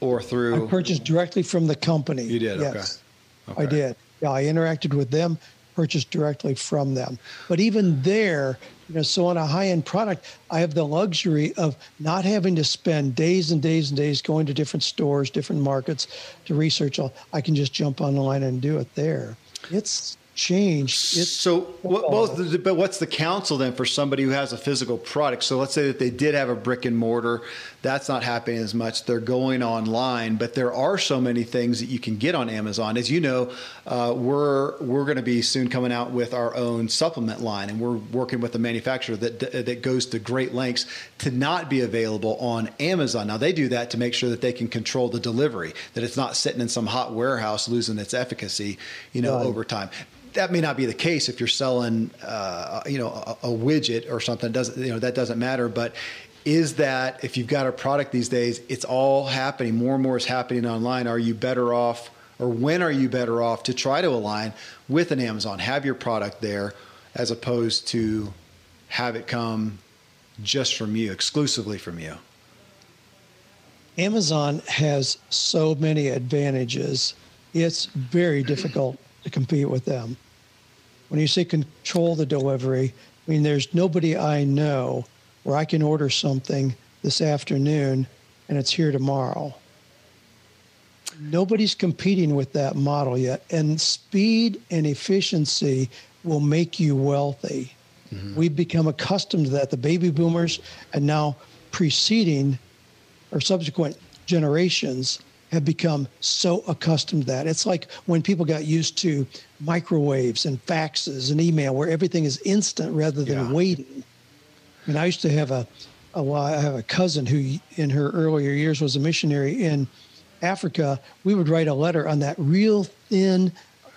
or through? I purchased directly from the company. You did? Yes. Okay. Okay. I did. Yeah, I interacted with them, purchased directly from them. But even there, you know, so on a high-end product, I have the luxury of not having to spend days and days and days going to different stores, different markets to research. I can just jump online and do it there. It's changed. It's so, what, well, but what's the counsel then for somebody who has a physical product? So, let's say that they did have a brick and mortar, that's not happening as much. They're going online, but there are so many things that you can get on Amazon. As you know, uh, we're we're going to be soon coming out with our own supplement line, and we're working with a manufacturer that that goes to great lengths to not be available on Amazon. Now, they do that to make sure that they can control the delivery, that it's not sitting in some hot warehouse losing its efficacy, you know, right. over time that may not be the case if you're selling, uh, you know, a, a, widget or something. Doesn't you know that doesn't matter. But is that if you've got a product these days, it's all happening. More and more is happening online. Are you better off, or when are you better off to try to align with an Amazon? Have your product there, as opposed to have it come just from you, exclusively from you. Amazon has so many advantages it's very difficult to compete with them. When you say control the delivery, I mean, there's nobody I know where I can order something this afternoon and it's here tomorrow. Nobody's competing with that model yet. And speed and efficiency will make you wealthy. Mm-hmm. We've become accustomed to that. The baby boomers and now preceding or subsequent generations have become so accustomed to that. It's like when people got used to microwaves and faxes and email where everything is instant rather than yeah. waiting. I mean, I used to have a, a I have a cousin who in her earlier years was a missionary in Africa. We would write a letter on that real thin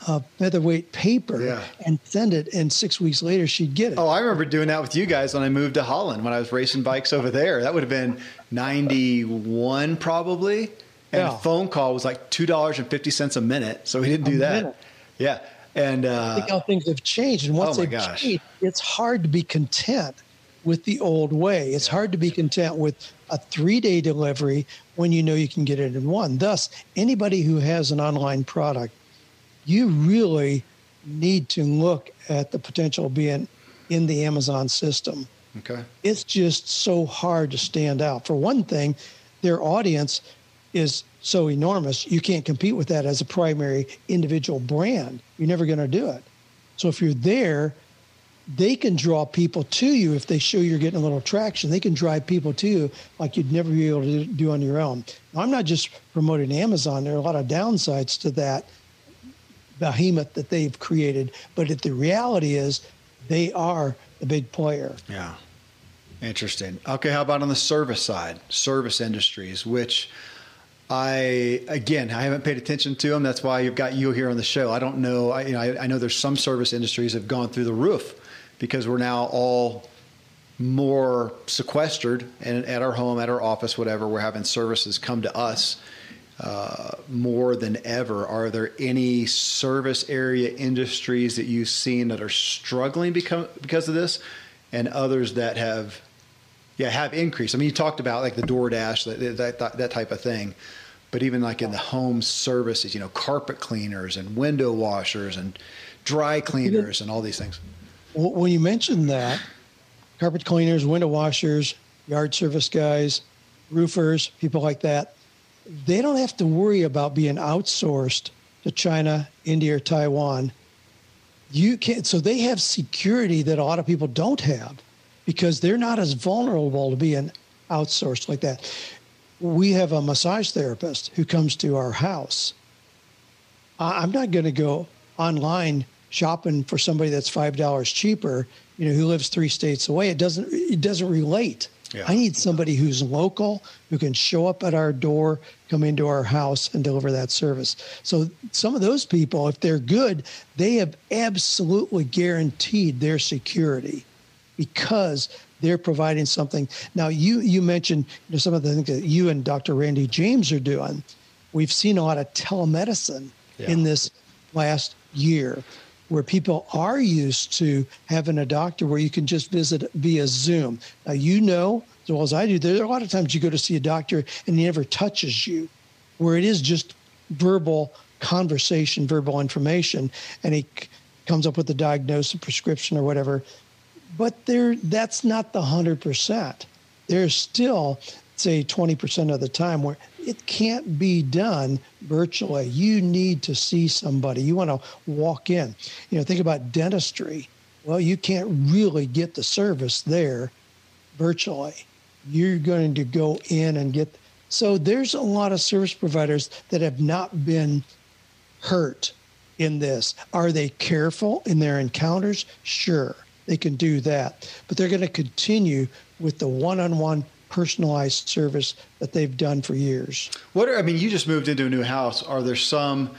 uh, featherweight paper yeah. and send it, and six weeks later she'd get it. Oh, I remember doing that with you guys when I moved to Holland when I was racing bikes over there. That would have been '91 probably, and yeah. a phone call was like two dollars and fifty cents a minute. So we didn't do a that. Minute. Yeah, and uh, think how things have changed, and once oh they've gosh. changed, it's hard to be content with the old way. It's yeah. hard to be content with a three day delivery when you know you can get it in one. Thus, anybody who has an online product you really need to look at the potential of being in the Amazon system. Okay. It's just so hard to stand out. For one thing, their audience is so enormous, you can't compete with that as a primary individual brand. You're never going to do it. So if you're there, they can draw people to you if they show you're getting a little traction. They can drive people to you like you'd never be able to do on your own. Now, I'm not just promoting Amazon. There are a lot of downsides to that behemoth that they've created. But the reality is, they are the big player. Yeah. Interesting. Okay, how about on the service side, service industries, which I again I haven't paid attention to them. That's why you've got you here on the show. I don't know. I, you know, I, I know there's some service industries have gone through the roof because we're now all more sequestered and at our home, at our office, whatever. We're having services come to us uh, more than ever. Are there any service area industries that you've seen that are struggling because because of this, and others that have, yeah, have increased? I mean, you talked about like the DoorDash, that that, that type of thing, but even like in the home services, you know, carpet cleaners and window washers and dry cleaners and all these things. When you mentioned that, carpet cleaners, window washers, yard service guys, roofers, people like that they don't have to worry about being outsourced to China, India, or Taiwan. You can so they have security that a lot of people don't have because they're not as vulnerable to being outsourced like that. We have a massage therapist who comes to our house. I'm not going to go online shopping for somebody that's five dollars cheaper, you know, who lives three states away. It doesn't it doesn't relate. Yeah. I need somebody who's local, who can show up at our door, come into our house, and deliver that service. So, some of those people, if they're good, they have absolutely guaranteed their security because they're providing something. Now, you you mentioned you know, some of the things that you and Dr. Randy James are doing. We've seen a lot of telemedicine yeah. in this last year where people are used to having a doctor where you can just visit via Zoom. Now, you know, as well as I do, there are a lot of times you go to see a doctor and he never touches you, where it is just verbal conversation, verbal information, and he comes up with a diagnosis, prescription, or whatever. But there, that's not the 100%. There's still, say, 20% of the time where it can't be done virtually. You need to see somebody. You want to walk in. You know, think about dentistry. Well, you can't really get the service there virtually. You're going to go in and get. So there's a lot of service providers that have not been hurt in this. Are they careful in their encounters? Sure, they can do that. But they're going to continue with the one on one personalized service that they've done for years. What are, I mean, you just moved into a new house. Are there some,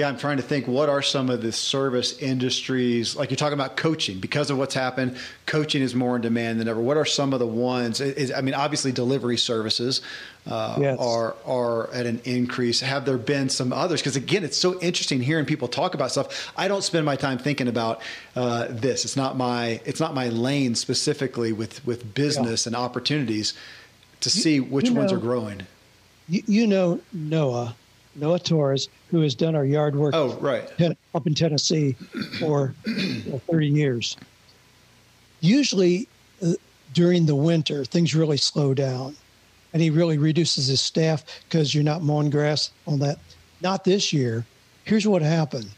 yeah, I'm trying to think, what are some of the service industries, like you're talking about coaching, because of what's happened, coaching is more in demand than ever. What are some of the ones, is, I mean, obviously delivery services uh, yes. are, are at an increase. Have there been some others? Because again, it's so interesting hearing people talk about stuff. I don't spend my time thinking about uh, this. It's not my, it's not my lane specifically with, with business yeah. and opportunities to see which you know, ones are growing. You, you know, Noah, Noah Torres, who has done our yard work. Oh, right. Up in Tennessee for you know, 30 years. Usually uh, during the winter, things really slow down, and he really reduces his staff because you're not mowing grass on that. Not this year. Here's what happened.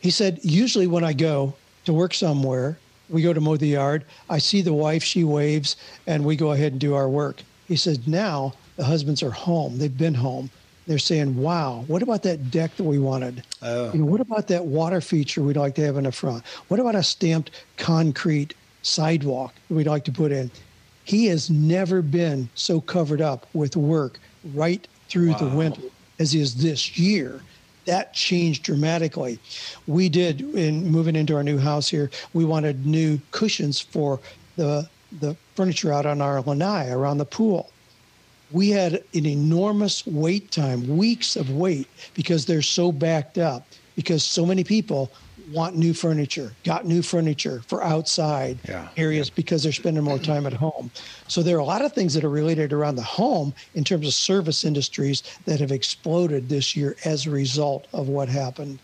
He said, usually when I go to work somewhere, we go to mow the yard. I see the wife, she waves, and we go ahead and do our work. He said, now the husbands are home. They've been home. They're saying, wow, what about that deck that we wanted? Oh. You know, what about that water feature we'd like to have in the front? What about a stamped concrete sidewalk we'd like to put in? He has never been so covered up with work right through wow. the winter as he is this year that changed dramatically. We did in moving into our new house here. We wanted new cushions for the the furniture out on our lanai around the pool. We had an enormous wait time, weeks of wait, because they're so backed up. Because so many people want new furniture, got new furniture for outside yeah. areas because they're spending more time at home. So there are a lot of things that are related around the home in terms of service industries that have exploded this year as a result of what happened.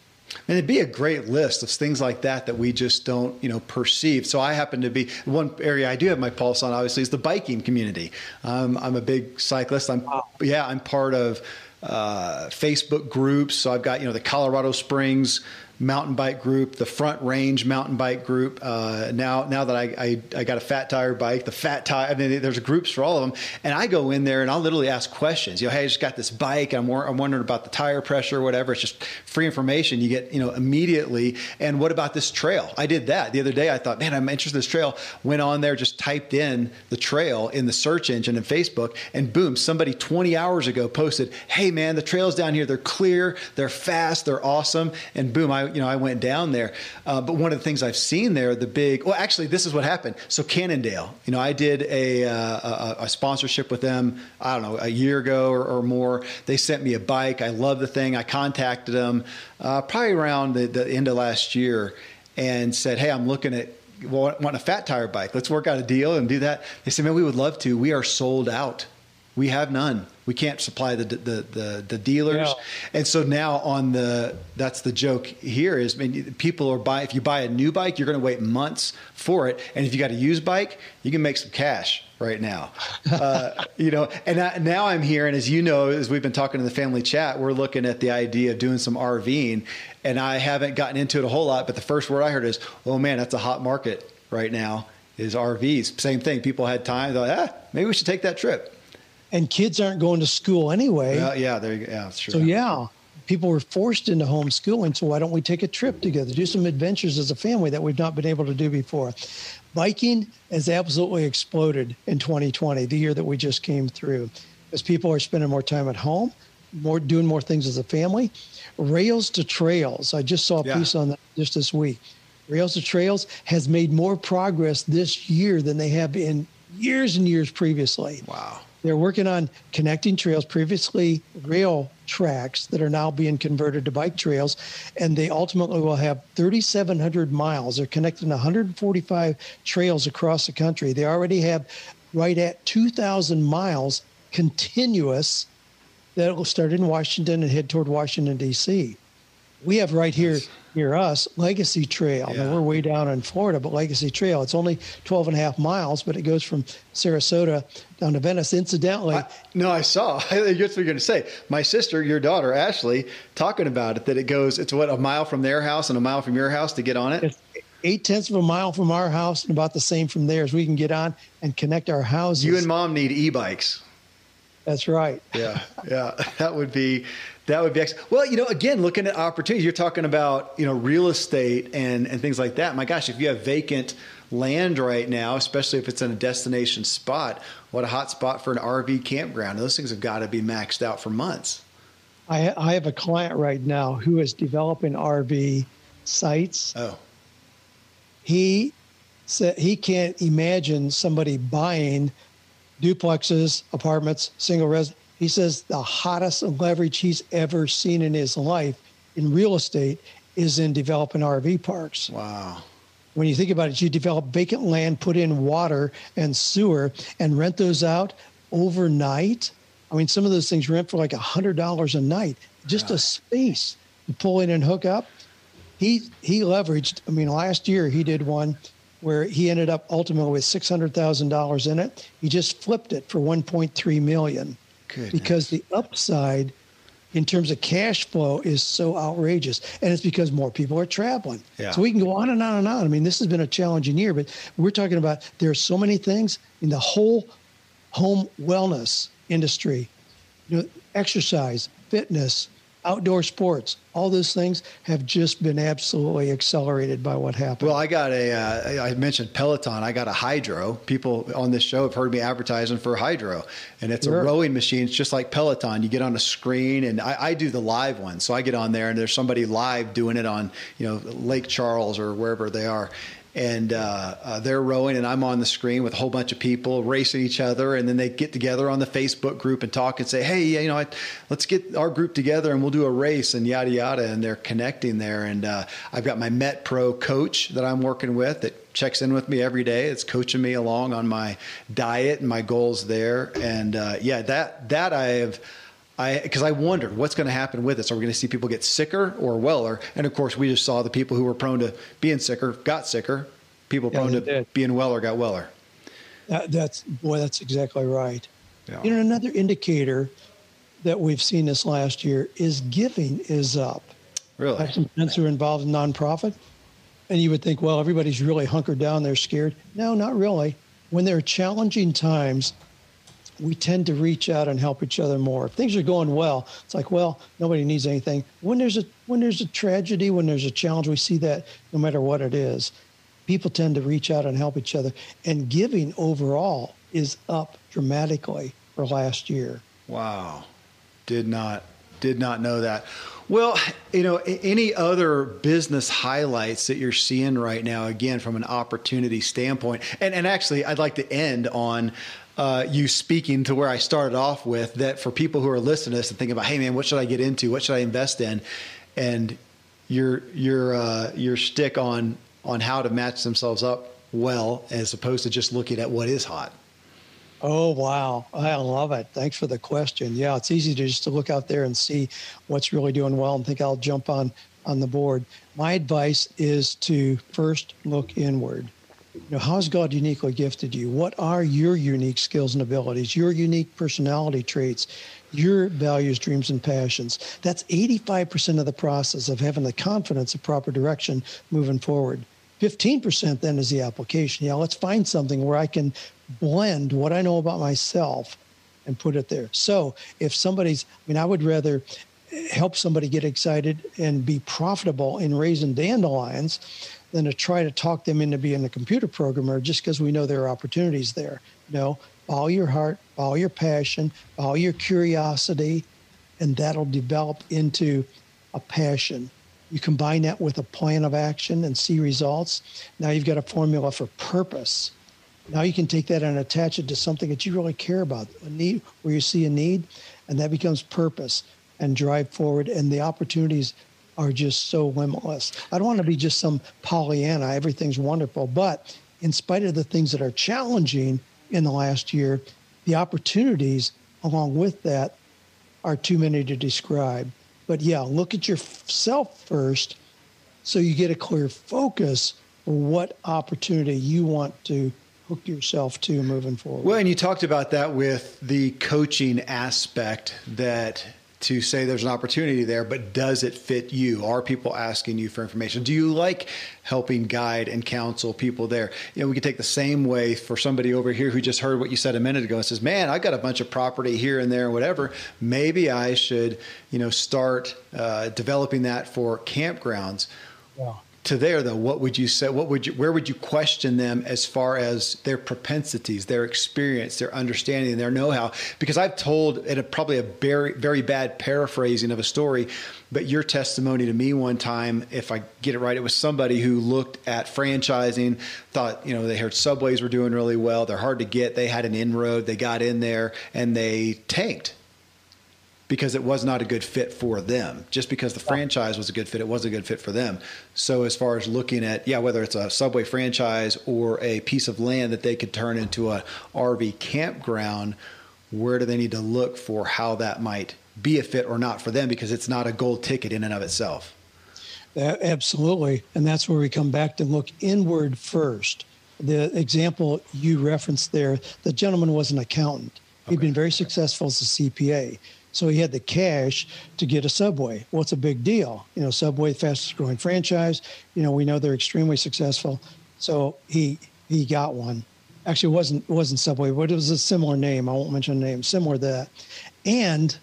And it'd be a great list of things like that that we just don't, you know, perceive. So I happen to be one area I do have my pulse on. Obviously, is the biking community. Um, I'm a big cyclist. I'm, wow. yeah, I'm part of uh, Facebook groups. So I've got, you know, the Colorado Springs mountain bike group, the Front Range mountain bike group. Uh, now, now that I, I, I, got a fat tire bike, the fat tire. I mean, there's groups for all of them, and I go in there and I'll literally ask questions. You know, hey, I just got this bike. I'm, I'm wondering about the tire pressure or whatever. It's just free information you get, you know, immediately. And what about this trail? I did that the other day. I thought, man, I'm interested in this trail. Went on there, just typed in the trail in the search engine in Facebook, and boom, somebody 20 hours ago posted, hey, man, the trails down here, they're clear, they're fast, they're awesome, and boom, I you know I went down there. Uh, but one of the things I've seen there, the big well, actually, this is what happened. So Cannondale, you know, I did a, uh, a, a sponsorship with them. I don't know a year ago or, or, more. They sent me a bike. I love the thing. I contacted them uh, probably around the, the end of last year and said, hey, I'm looking at well, want a fat tire bike. Let's work out a deal and do that. They said, man, we would love to. We are sold out. We have none. We can't supply the the the, the dealers, yeah. and so now on the that's the joke here is I mean, people are buying. If you buy a new bike, you're going to wait months for it, and if you got a used bike, you can make some cash right now. Uh, <laughs> you know, and I, now I'm here, and as you know, as we've been talking in the family chat, we're looking at the idea of doing some RVing, and I haven't gotten into it a whole lot, but the first word I heard is, "Oh man, that's a hot market right now." Is RVs. Same thing. People had time. They're like, ah, maybe we should take that trip and kids aren't going to school anyway. Yeah, yeah, there you go. Yeah, true. So yeah, people were forced into homeschooling. So why don't we take a trip together, do some adventures as a family that we've not been able to do before? Biking has absolutely exploded in 2020, the year that we just came through, as people are spending more time at home, more doing more things as a family. Rails to Trails. I just saw a yeah. piece on that just this week. Rails to Trails has made more progress this year than they have in years and years previously. Wow. They're working on connecting trails, previously rail tracks that are now being converted to bike trails, and they ultimately will have 3,700 miles. They're connecting 145 trails across the country. They already have right at 2,000 miles continuous that will start in Washington and head toward Washington, D.C. We have right here near us, Legacy Trail. Yeah. Now we're way down in Florida, but Legacy Trail, it's only 12 and a half miles, but it goes from Sarasota down to Venice. Incidentally, I, no, I saw. <laughs> I guess what you're going to say. My sister, your daughter, Ashley, talking about it, that it goes, it's what, a mile from their house and a mile from your house to get on it? It's eight tenths of a mile from our house and about the same from theirs. We can get on and connect our houses. You and mom need e bikes. That's right. Yeah, yeah, <laughs> that would be that would be excellent. Well, you know, again, looking at opportunities, you're talking about, you know, real estate and, and things like that. My gosh, if you have vacant land right now, especially if it's in a destination spot, what a hot spot for an RV campground. Those things have got to be maxed out for months. I, I have a client right now who is developing RV sites. Oh. He said he can't imagine somebody buying duplexes, apartments, single res he says the hottest leverage he's ever seen in his life in real estate is in developing RV parks. Wow. When you think about it, you develop vacant land, put in water and sewer, and rent those out overnight. I mean, some of those things rent for like a hundred dollars a night, just a space to pull in and hook up. He he leveraged. I mean, last year he did one where he ended up ultimately with six hundred thousand dollars in it. He just flipped it for one point three million Goodness. because the upside in terms of cash flow is so outrageous. And it's because more people are traveling. Yeah. So we can go on and on and on. I mean, this has been a challenging year, but we're talking about there are so many things in the whole home wellness industry, you know, exercise, fitness, outdoor sports, all those things have just been absolutely accelerated by what happened. Well, I got a. Uh, I mentioned Peloton. I got a Hydrow. People on this show have heard me advertising for Hydrow, and it's Sure. a rowing machine. It's just like Peloton. You get on a screen, and I, I do the live one. So I get on there, and there's somebody live doing it on, you know, Lake Charles or wherever they are. And uh, uh, they're rowing, and I'm on the screen with a whole bunch of people racing each other. And then they get together on the Facebook group and talk and say, "Hey, you know, let's get our group together and we'll do a race and yada yada." And they're connecting there. And uh, I've got my MetPro coach that I'm working with that checks in with me every day. It's coaching me along on my diet and my goals there. And uh, yeah, that that I have. I because I wondered what's going to happen with this. Are we going to see people get sicker or weller? And of course, we just saw the people who were prone to being sicker got sicker. People Yeah, prone to did. being weller got weller. That, that's boy, that's exactly right. Yeah. You know, another indicator that we've seen this last year is giving is up. I Really? have some friends who are involved in nonprofit, and you would think, well, everybody's really hunkered down, they're scared. No, not really. When there are challenging times, we tend to reach out and help each other more. If things are going well, it's like, well, nobody needs anything. When there's a when there's a tragedy, when there's a challenge, we see that no matter what it is, people tend to reach out and help each other. And giving overall is up dramatically for last year. Wow. Did not did not know that. Well, you know, any other business highlights that you're seeing right now, again, from an opportunity standpoint? And, and actually, I'd like to end on uh, you speaking to where I started off with that for people who are listening to this and thinking about, hey, man, what should I get into? What should I invest in? And your your uh, your stick on on how to match themselves up well, as opposed to just looking at what is hot. Oh wow, I love it. Thanks for the question. Yeah, it's easy to just to look out there and see what's really doing well and think I'll jump on on the board. My advice is to first look inward. You know, how has God uniquely gifted you? What are your unique skills and abilities, your unique personality traits, your values, dreams, and passions? That's 85% of the process of having the confidence of proper direction moving forward. 15% then is the application. Yeah, let's find something where I can blend what I know about myself and put it there. So if somebody's, I mean, I would rather help somebody get excited and be profitable in raising dandelions than to try to talk them into being a computer programmer just because we know there are opportunities there. No, follow your heart, follow your passion, follow your curiosity, and that'll develop into a passion. You combine that with a plan of action and see results. Now you've got a formula for purpose. Now you can take that and attach it to something that you really care about, a need where you see a need, and that becomes purpose and drive forward. And the opportunities are just so limitless. I don't want to be just some Pollyanna, everything's wonderful. But in spite of the things that are challenging in the last year, the opportunities along with that are too many to describe. But yeah, look at yourself first so you get a clear focus for what opportunity you want to hook yourself to moving forward. Well, and you talked about that with the coaching aspect that to say there's an opportunity there, but does it fit you? Are people asking you for information? Do you like helping guide and counsel people there? You know, we could take the same way for somebody over here who just heard what you said a minute ago and says, Man, I got a bunch of property here and there and whatever. Maybe I should, you know, start uh, developing that for campgrounds yeah. To there though what would you say what would you where would you question them as far as their propensities their experience their understanding their know-how? Because i've told in a, probably a very very bad paraphrasing of a story but your testimony to me one time if i get it right it was somebody who looked at franchising thought you know they heard subways were doing really well they're hard to get they had an inroad they got in there and they tanked because it was not a good fit for them. Just because the franchise was a good fit, it wasn't a good fit for them. So as far as looking at, yeah, whether it's a Subway franchise or a piece of land that they could turn into a RV campground, where do they need to look for how that might be a fit or not for them because it's not a gold ticket in and of itself. absolutely. And that's where we come back to look inward first. The example you referenced there, the gentleman was an accountant. He'd been very successful as a CPA. So he had the cash to get a Subway. Well, it's a big deal. You know, Subway, fastest growing franchise. You know, we know they're extremely successful. So he he got one. Actually, it wasn't it wasn't Subway, but it was a similar name. I won't mention the name. Similar to that, and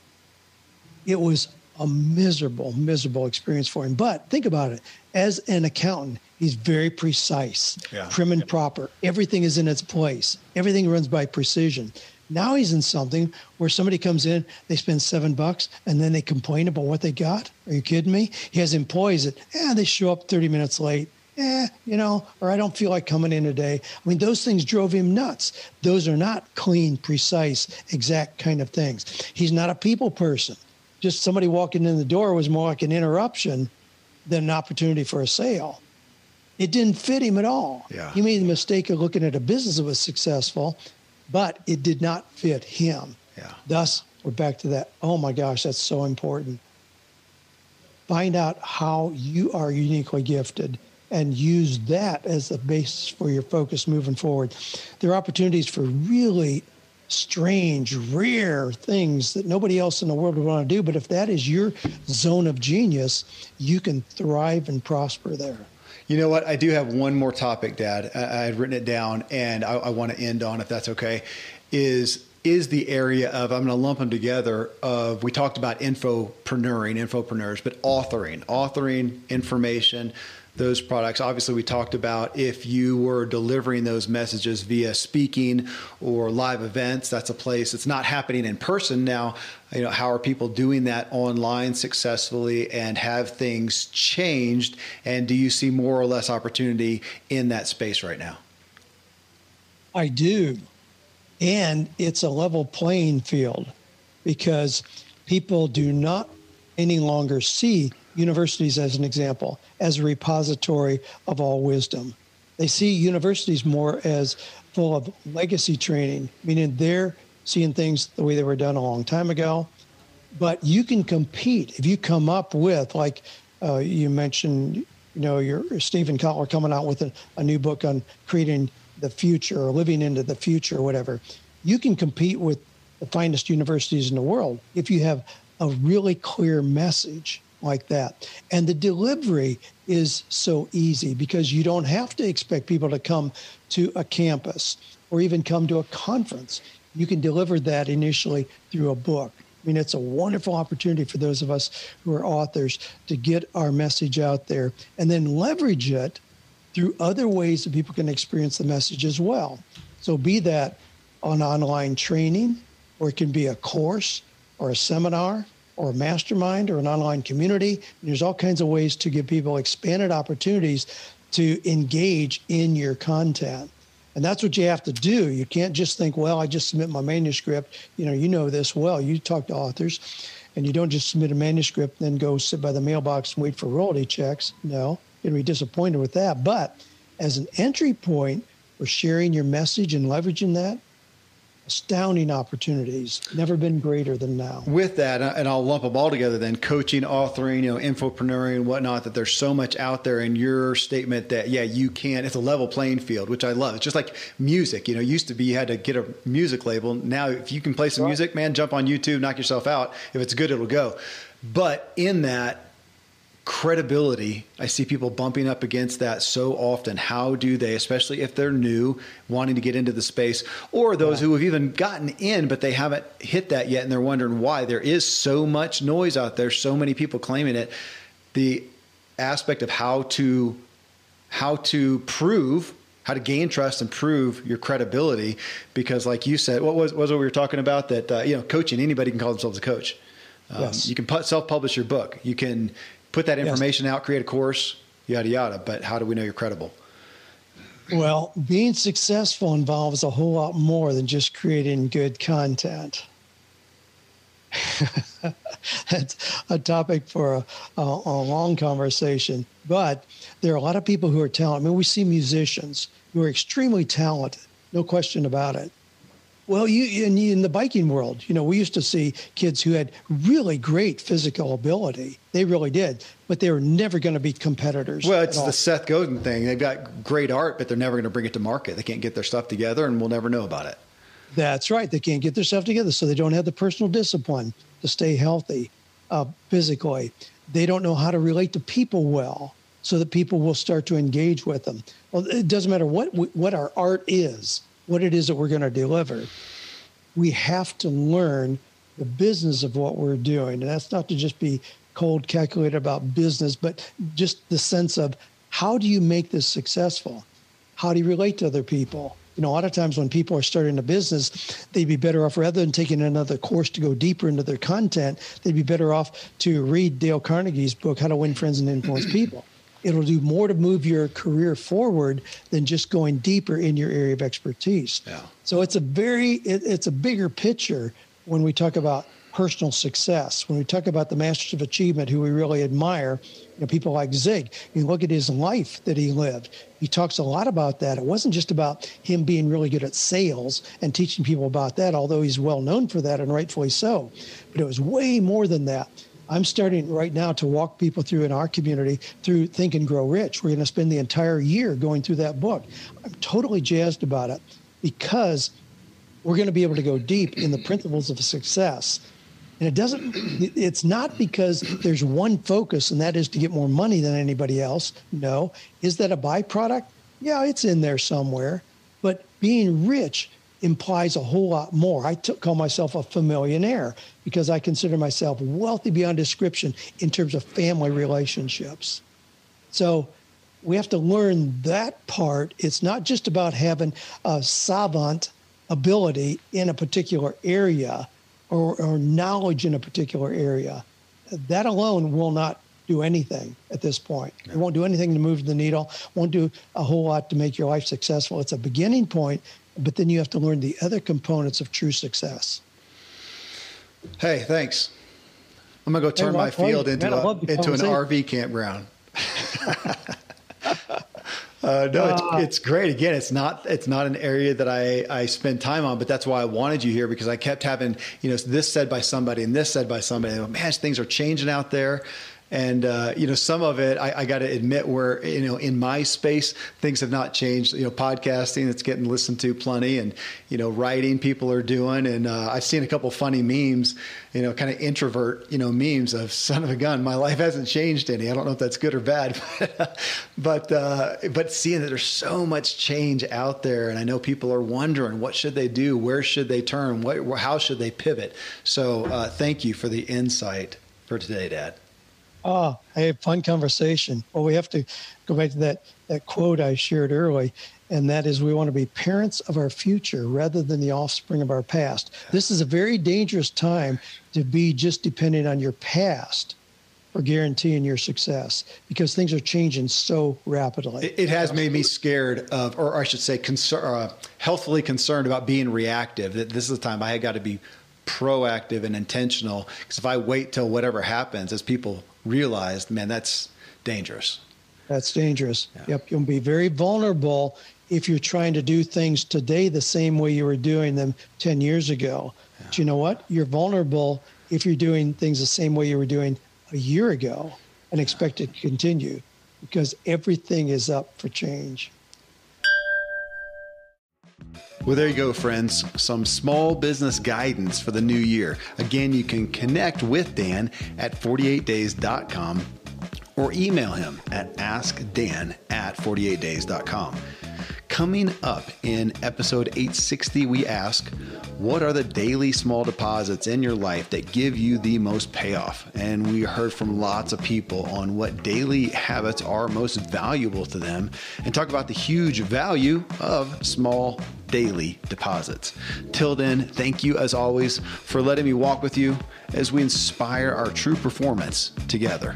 it was a miserable, miserable experience for him. But think about it. As an accountant, he's very precise, yeah. prim and proper. Everything is in its place. Everything runs by precision. Now he's in something where somebody comes in, they spend seven bucks, and then they complain about what they got. Are you kidding me? He has employees that, yeah, they show up 30 minutes late. Eh, you know, or I don't feel like coming in today. I mean, those things drove him nuts. Those are not clean, precise, exact kind of things. He's not a people person. Just somebody walking in the door was more like an interruption than an opportunity for a sale. It didn't fit him at all. Yeah. He made the mistake of looking at a business that was successful but it did not fit him. Yeah. Thus, we're back to that. Oh my gosh, that's so important. Find out how you are uniquely gifted and use that as the basis for your focus moving forward. There are opportunities for really strange, rare things that nobody else in the world would want to do. But if that is your zone of genius, you can thrive and prosper there. You know what? I do have one more topic, Dad. I, I had written it down, and I, I want to end on, if that's okay. Is is the area of I'm going to lump them together. Of we talked about infopreneuring, infopreneurs, but authoring, authoring information those products. Obviously, we talked about if you were delivering those messages via speaking or live events, that's a place it's not happening in person now. You know, how are people doing that online successfully and have things changed? And do you see more or less opportunity in that space right now? I do. And it's a level playing field because people do not any longer see universities, as an example, as a repository of all wisdom. They see universities more as full of legacy training, meaning they're seeing things the way they were done a long time ago. But you can compete if you come up with, like uh, you mentioned, you know, your Steven Kotler coming out with a, a new book on creating the future or living into the future or whatever. You can compete with the finest universities in the world if you have a really clear message like that. And the delivery is so easy because you don't have to expect people to come to a campus or even come to a conference. You can deliver that initially through a book. I mean, it's a wonderful opportunity for those of us who are authors to get our message out there and then leverage it through other ways that people can experience the message as well. So, be that on online training, or it can be a course or a seminar or a mastermind or an online community. And there's all kinds of ways to give people expanded opportunities to engage in your content. And that's what you have to do. You can't just think, well, I just submit my manuscript. You know, you know this well. You talk to authors and you don't just submit a manuscript and then go sit by the mailbox and wait for royalty checks. No, to be disappointed with that. But as an entry point for sharing your message and leveraging that, astounding opportunities. Never been greater than now. With that, and I'll lump them all together then coaching, authoring, you know, infopreneuring and whatnot, that there's so much out there in your statement that, yeah, you can, it's a level playing field, which I love. It's just like music. You know, used to be you had to get a music label. Now, if you can play some right. music, man, jump on YouTube, knock yourself out. If it's good, it'll go. But in that, credibility. I see people bumping up against that so often. How do they, especially if they're new, wanting to get into the space, or those yeah. who have even gotten in, but they haven't hit that yet and they're wondering why? There is so much noise out there, so many people claiming it. The aspect of how to how to prove how to gain trust and prove your credibility because like you said what was, was what we were talking about that uh, you know coaching anybody can call themselves a coach um, yes. you can self-publish your book you can put that information yes. out, create a course, yada yada. But how do we know you're credible? Well, being successful involves a whole lot more than just creating good content. <laughs> That's a topic for a, a, a, long conversation. But there are a lot of people who are talented. I mean, we see musicians who are extremely talented, no question about it. Well, you in, in the biking world, you know, we used to see kids who had really great physical ability. They really did, but they were never going to be competitors. Well, it's the Seth Godin thing. They've got great art, but they're never going to bring it to market. They can't get their stuff together, and we'll never know about it. That's right. They can't get their stuff together, so they don't have the personal discipline to stay healthy uh, physically. They don't know how to relate to people well, so that people will start to engage with them. Well, it doesn't matter what what our art is what it is that we're going to deliver. We have to learn the business of what we're doing. And that's not to just be cold calculated about business, but just the sense of how do you make this successful? How do you relate to other people? You know, a lot of times when people are starting a business, they'd be better off rather than taking another course to go deeper into their content, they'd be better off to read Dale Carnegie's book, How to Win Friends and Influence People it'll do more to move your career forward than just going deeper in your area of expertise. Yeah. So it's a very it, it's a bigger picture when we talk about personal success. When we talk about the masters of achievement who we really admire, you know, people like Zig, you look at his life that he lived. He talks a lot about that. It wasn't just about him being really good at sales and teaching people about that, although he's well known for that and rightfully so. But it was way more than that. I'm starting right now to walk people through in our community through Think and Grow Rich. We're going to spend the entire year going through that book. I'm totally jazzed about it because we're going to be able to go deep in the principles of success. And it doesn't, it's not because there's one focus and that is to get more money than anybody else. No. Is that a byproduct? Yeah, it's in there somewhere. But being rich implies a whole lot more. I t- call myself a familionaire because I consider myself wealthy beyond description in terms of family relationships. So we have to learn that part. It's not just about having a savant ability in a particular area or, or knowledge in a particular area. That alone will not do anything at this point. It won't do anything to move the needle, won't do a whole lot to make your life successful. It's a beginning point, but then you have to learn the other components of true success. Hey, thanks. I'm gonna go turn hey, my field into, Man, a, into an RV campground. <laughs> Uh, no, it's, uh, it's great. Again, it's not it's not an area that I, I spend time on, but that's why I wanted you here because I kept having you know this said by somebody and this said by somebody. Man, things are changing out there. And uh, you know, some of it I, I got to admit, where you know, in my space, things have not changed. You know, podcasting it's getting listened to plenty, and you know, writing people are doing. And uh, I've seen a couple funny memes, you know, kind of introvert, you know, memes of "son of a gun." My life hasn't changed any. I don't know if that's good or bad, <laughs> but uh, but seeing that there's so much change out there, and I know people are wondering what should they do, where should they turn, what, how should they pivot. So uh, thank you for the insight for today, Dad. Oh, hey, fun conversation. Well, we have to go back to that, that quote I shared early, and that is we want to be parents of our future rather than the offspring of our past. This is a very dangerous time to be just dependent on your past for guaranteeing your success because things are changing so rapidly. It, it has made me scared of, or I should say, concern, uh, healthfully concerned about being reactive. That this is the time I got to be proactive and intentional because if I wait till whatever happens, as people realized, man, that's dangerous. That's dangerous. Yeah. Yep. You'll be very vulnerable if you're trying to do things today the same way you were doing them 10 years ago. Yeah. But you know what? You're vulnerable if you're doing things the same way you were doing a year ago and expect it to continue because everything is up for change. Well, there you go, friends. Some small business guidance for the new year. Again, you can connect with Dan at 48days.com or email him at askdan at 48days.com. Coming up in episode 860, we ask, What are the daily small deposits in your life that give you the most payoff? And we heard from lots of people on what daily habits are most valuable to them and talk about the huge value of small daily deposits. Till then, thank you as always for letting me walk with you as we inspire our true performance together.